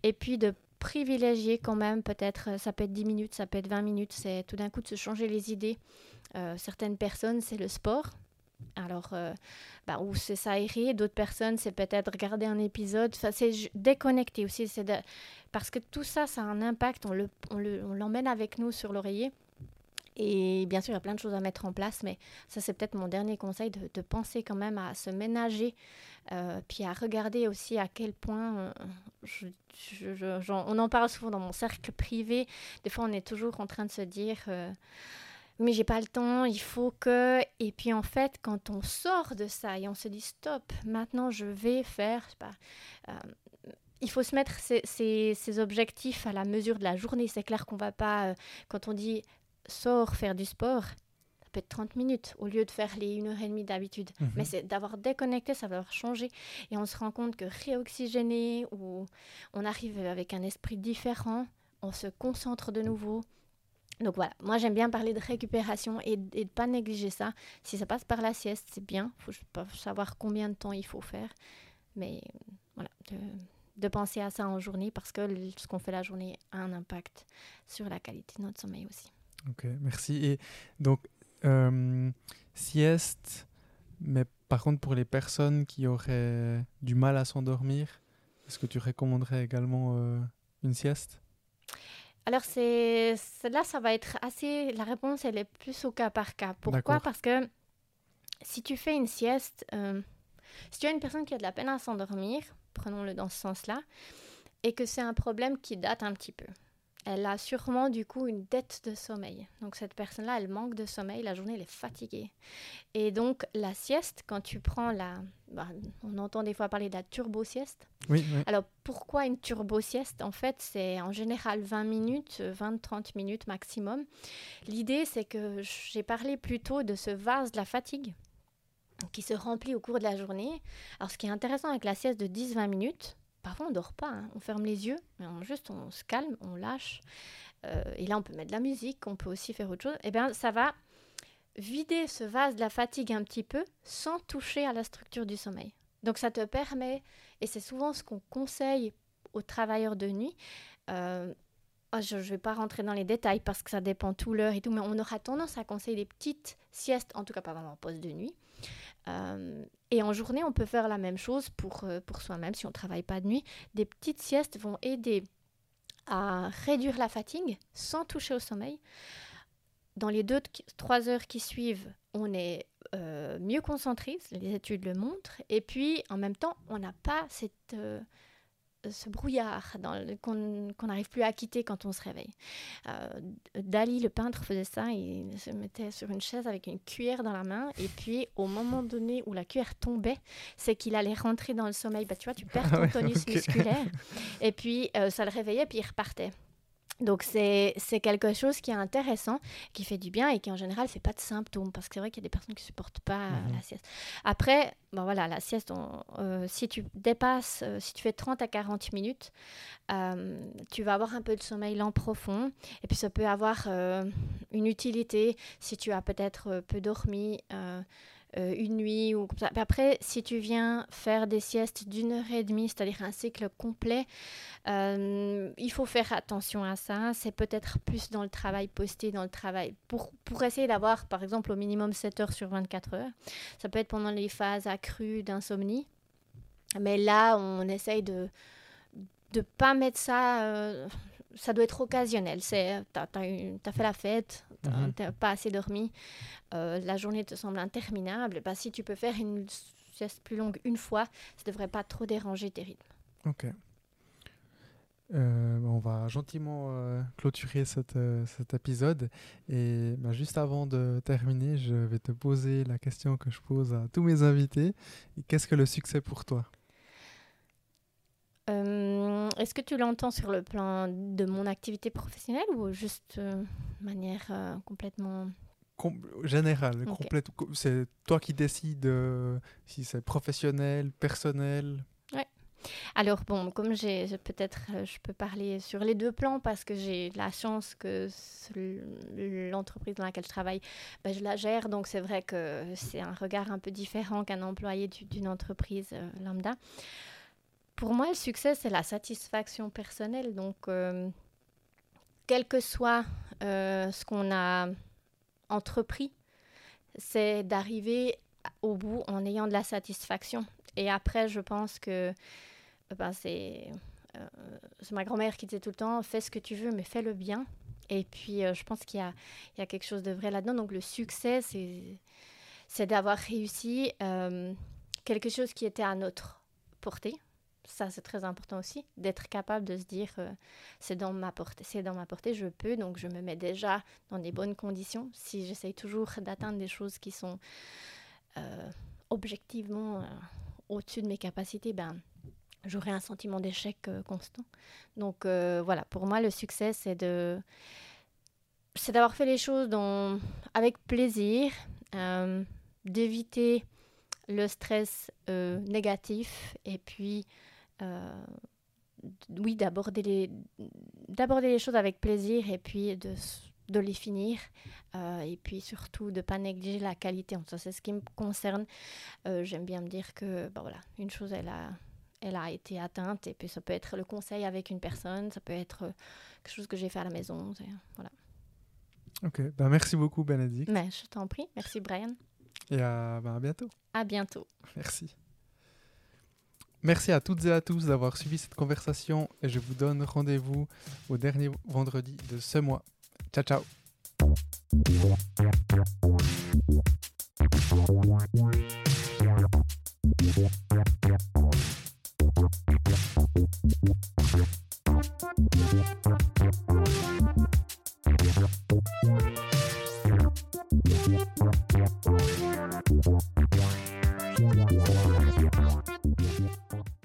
Et puis de privilégier quand même, peut-être, euh, ça peut être 10 minutes, ça peut être 20 minutes, c'est tout d'un coup de se changer les idées. Euh, certaines personnes, c'est le sport. Alors, euh, bah, ou c'est s'aérer, d'autres personnes, c'est peut-être regarder un épisode. C'est déconnecter aussi. Parce que tout ça, ça a un impact. On, le, on, le, on l'emmène avec nous sur l'oreiller. Et bien sûr, il y a plein de choses à mettre en place, mais ça, c'est peut-être mon dernier conseil, de, penser quand même à se ménager, euh, puis à regarder aussi à quel point, on en parle souvent dans mon cercle privé, des fois on est toujours en train de se dire, euh, mais j'ai pas le temps, il faut que... Et puis en fait, quand on sort de ça et on se dit, stop, maintenant je vais faire, euh, il faut se mettre ces, objectifs à la mesure de la journée. C'est clair qu'on va pas, quand on dit sors faire du sport, ça peut être 30 minutes au lieu de faire les 1 heure et demie d'habitude. Mhm. Mais c'est d'avoir déconnecté, ça va avoir changé. Et on se rend compte que réoxygéner, ou on arrive avec un esprit différent, on se concentre de nouveau. Donc voilà, moi j'aime bien parler de récupération et, de ne pas négliger ça. Si ça passe par la sieste, c'est bien. Il faut savoir combien de temps il faut faire. Mais voilà, de, de, penser à ça en journée parce que ce qu'on fait la journée a un impact sur la qualité de notre sommeil aussi. Ok, merci. Et donc, euh, sieste, mais par contre, pour les personnes qui auraient du mal à s'endormir, est-ce que tu recommanderais également euh, une sieste? Alors, c'est là, ça va être assez. La réponse, elle est plus au cas par cas. Pourquoi? Parce que si tu fais une sieste, euh, si tu as une personne qui a de la peine à s'endormir, prenons-le dans ce sens-là, et que c'est un problème qui date un petit peu. Elle a sûrement du coup une dette de sommeil. Donc cette personne-là, elle manque de sommeil, la journée, elle est fatiguée. Et donc la sieste, quand tu prends la... Bah, on entend des fois parler de la turbo-sieste. Oui, Alors pourquoi une turbo-sieste? En fait, c'est en général 20 minutes, 20-30 minutes maximum. L'idée, c'est que j'ai parlé plutôt de ce vase de la fatigue qui se remplit au cours de la journée. Alors ce qui est intéressant avec la sieste de 10-20 minutes, parfois on dort pas, hein. on ferme les yeux, mais on, juste on se calme, on lâche. Euh, et là, on peut mettre de la musique, on peut aussi faire autre chose. Et eh bien, ça va vider ce vase de la fatigue un petit peu sans toucher à la structure du sommeil. Donc, ça te permet, et c'est souvent ce qu'on conseille aux travailleurs de nuit. Euh, ah, je ne vais pas rentrer dans les détails parce que ça dépend tout l'heure et tout, mais on aura tendance à conseiller des petites siestes, en tout cas pas vraiment en pause de nuit, euh, et en journée, on peut faire la même chose pour, euh, soi-même si on ne travaille pas de nuit. Des petites siestes vont aider à réduire la fatigue sans toucher au sommeil. Dans les deux, trois heures qui suivent, on est euh, mieux concentré, les études le montrent. Et puis, en même temps, on n'a pas cette ce brouillard qu'on n'arrive plus à quitter quand on se réveille. Euh, Dali, le peintre, faisait ça. Il se mettait sur une chaise avec une cuillère dans la main. Et puis, au moment donné où la cuillère tombait, c'est qu'il allait rentrer dans le sommeil. Bah, tu vois, tu perds ah ton tonus musculaire. Et puis, euh, ça le réveillait, puis il repartait. Donc c'est quelque chose qui est intéressant, qui fait du bien et qui en général ne fait pas de symptômes parce que c'est vrai qu'il y a des personnes qui ne supportent pas euh, mhm. la sieste. Après, bon voilà, la sieste, euh, si tu dépasses, euh, si tu fais 30 à 40 minutes, tu vas avoir un peu de sommeil lent profond et puis ça peut avoir une utilité si tu as peut-être peu dormi. Euh, une nuit ou comme ça. après, si tu viens faire des siestes d'une heure et demie, c'est-à-dire un cycle complet, euh, il faut faire attention à ça. C'est peut-être plus dans le travail posté, dans le travail pour, pour essayer d'avoir, par exemple, au minimum 7 heures sur 24 heures. Ça peut être pendant les phases accrues d'insomnie. Mais là, on essaye de ne pas mettre ça. Euh, ça doit être occasionnel. C'est, tu as, fait la fête, tu n'as mhm. pas assez dormi, euh, la journée te semble interminable. Bah, si tu peux faire une sieste plus longue une fois, ça ne devrait pas trop déranger tes rythmes. Ok. Euh, on va gentiment euh, clôturer cette, cet épisode. Et bah, juste avant de terminer, je vais te poser la question que je pose à tous mes invités. Qu'est-ce que le succès pour toi? Euh, est-ce que tu l'entends sur le plan de mon activité professionnelle ou juste de euh, manière euh, complètement générale complète C'est toi qui décides si c'est professionnel, personnel? Ouais. Alors bon, comme j'ai peut-être, je peux parler sur les deux plans parce que j'ai la chance que l'entreprise dans laquelle je travaille, ben, je la gère, donc c'est vrai que c'est un regard un peu différent qu'un employé d'une entreprise lambda. Pour moi, le succès, c'est la satisfaction personnelle. Donc, euh, quel que soit euh, ce qu'on a entrepris, c'est d'arriver au bout en ayant de la satisfaction. Et après, je pense que euh, ben, c'est ma grand-mère qui disait tout le temps, fais ce que tu veux, mais fais-le bien. Et puis, je pense qu'il y a, quelque chose de vrai là-dedans. Donc, le succès, c'est d'avoir réussi quelque chose qui était à notre portée ça c'est très important aussi, d'être capable de se dire euh, c'est dans ma portée, c'est dans ma portée, je peux, donc je me mets déjà dans des bonnes conditions. Si j'essaye toujours d'atteindre des choses qui sont euh, objectivement euh, au-dessus de mes capacités, ben j'aurai un sentiment d'échec constant. Donc voilà, pour moi le succès c'est de c'est d'avoir fait les choses avec plaisir, d'éviter le stress négatif et puis oui, d'aborder les, d'aborder les choses avec plaisir et puis de, de les finir. Euh, et puis surtout de ne pas négliger la qualité. Ça, c'est ce qui me concerne. Euh, j'aime bien me dire que bah voilà, une chose, elle a, elle a été atteinte. Et puis ça peut être le conseil avec une personne, ça peut être quelque chose que j'ai fait à la maison. Voilà. Ok, ben, merci beaucoup Bénédicte. Mais je t'en prie. Merci Brian. Et à, ben, à bientôt. À bientôt. Merci. Merci à toutes et à tous d'avoir suivi cette conversation et je vous donne rendez-vous au dernier vendredi de ce mois. Ciao ciao Yeah, I'm.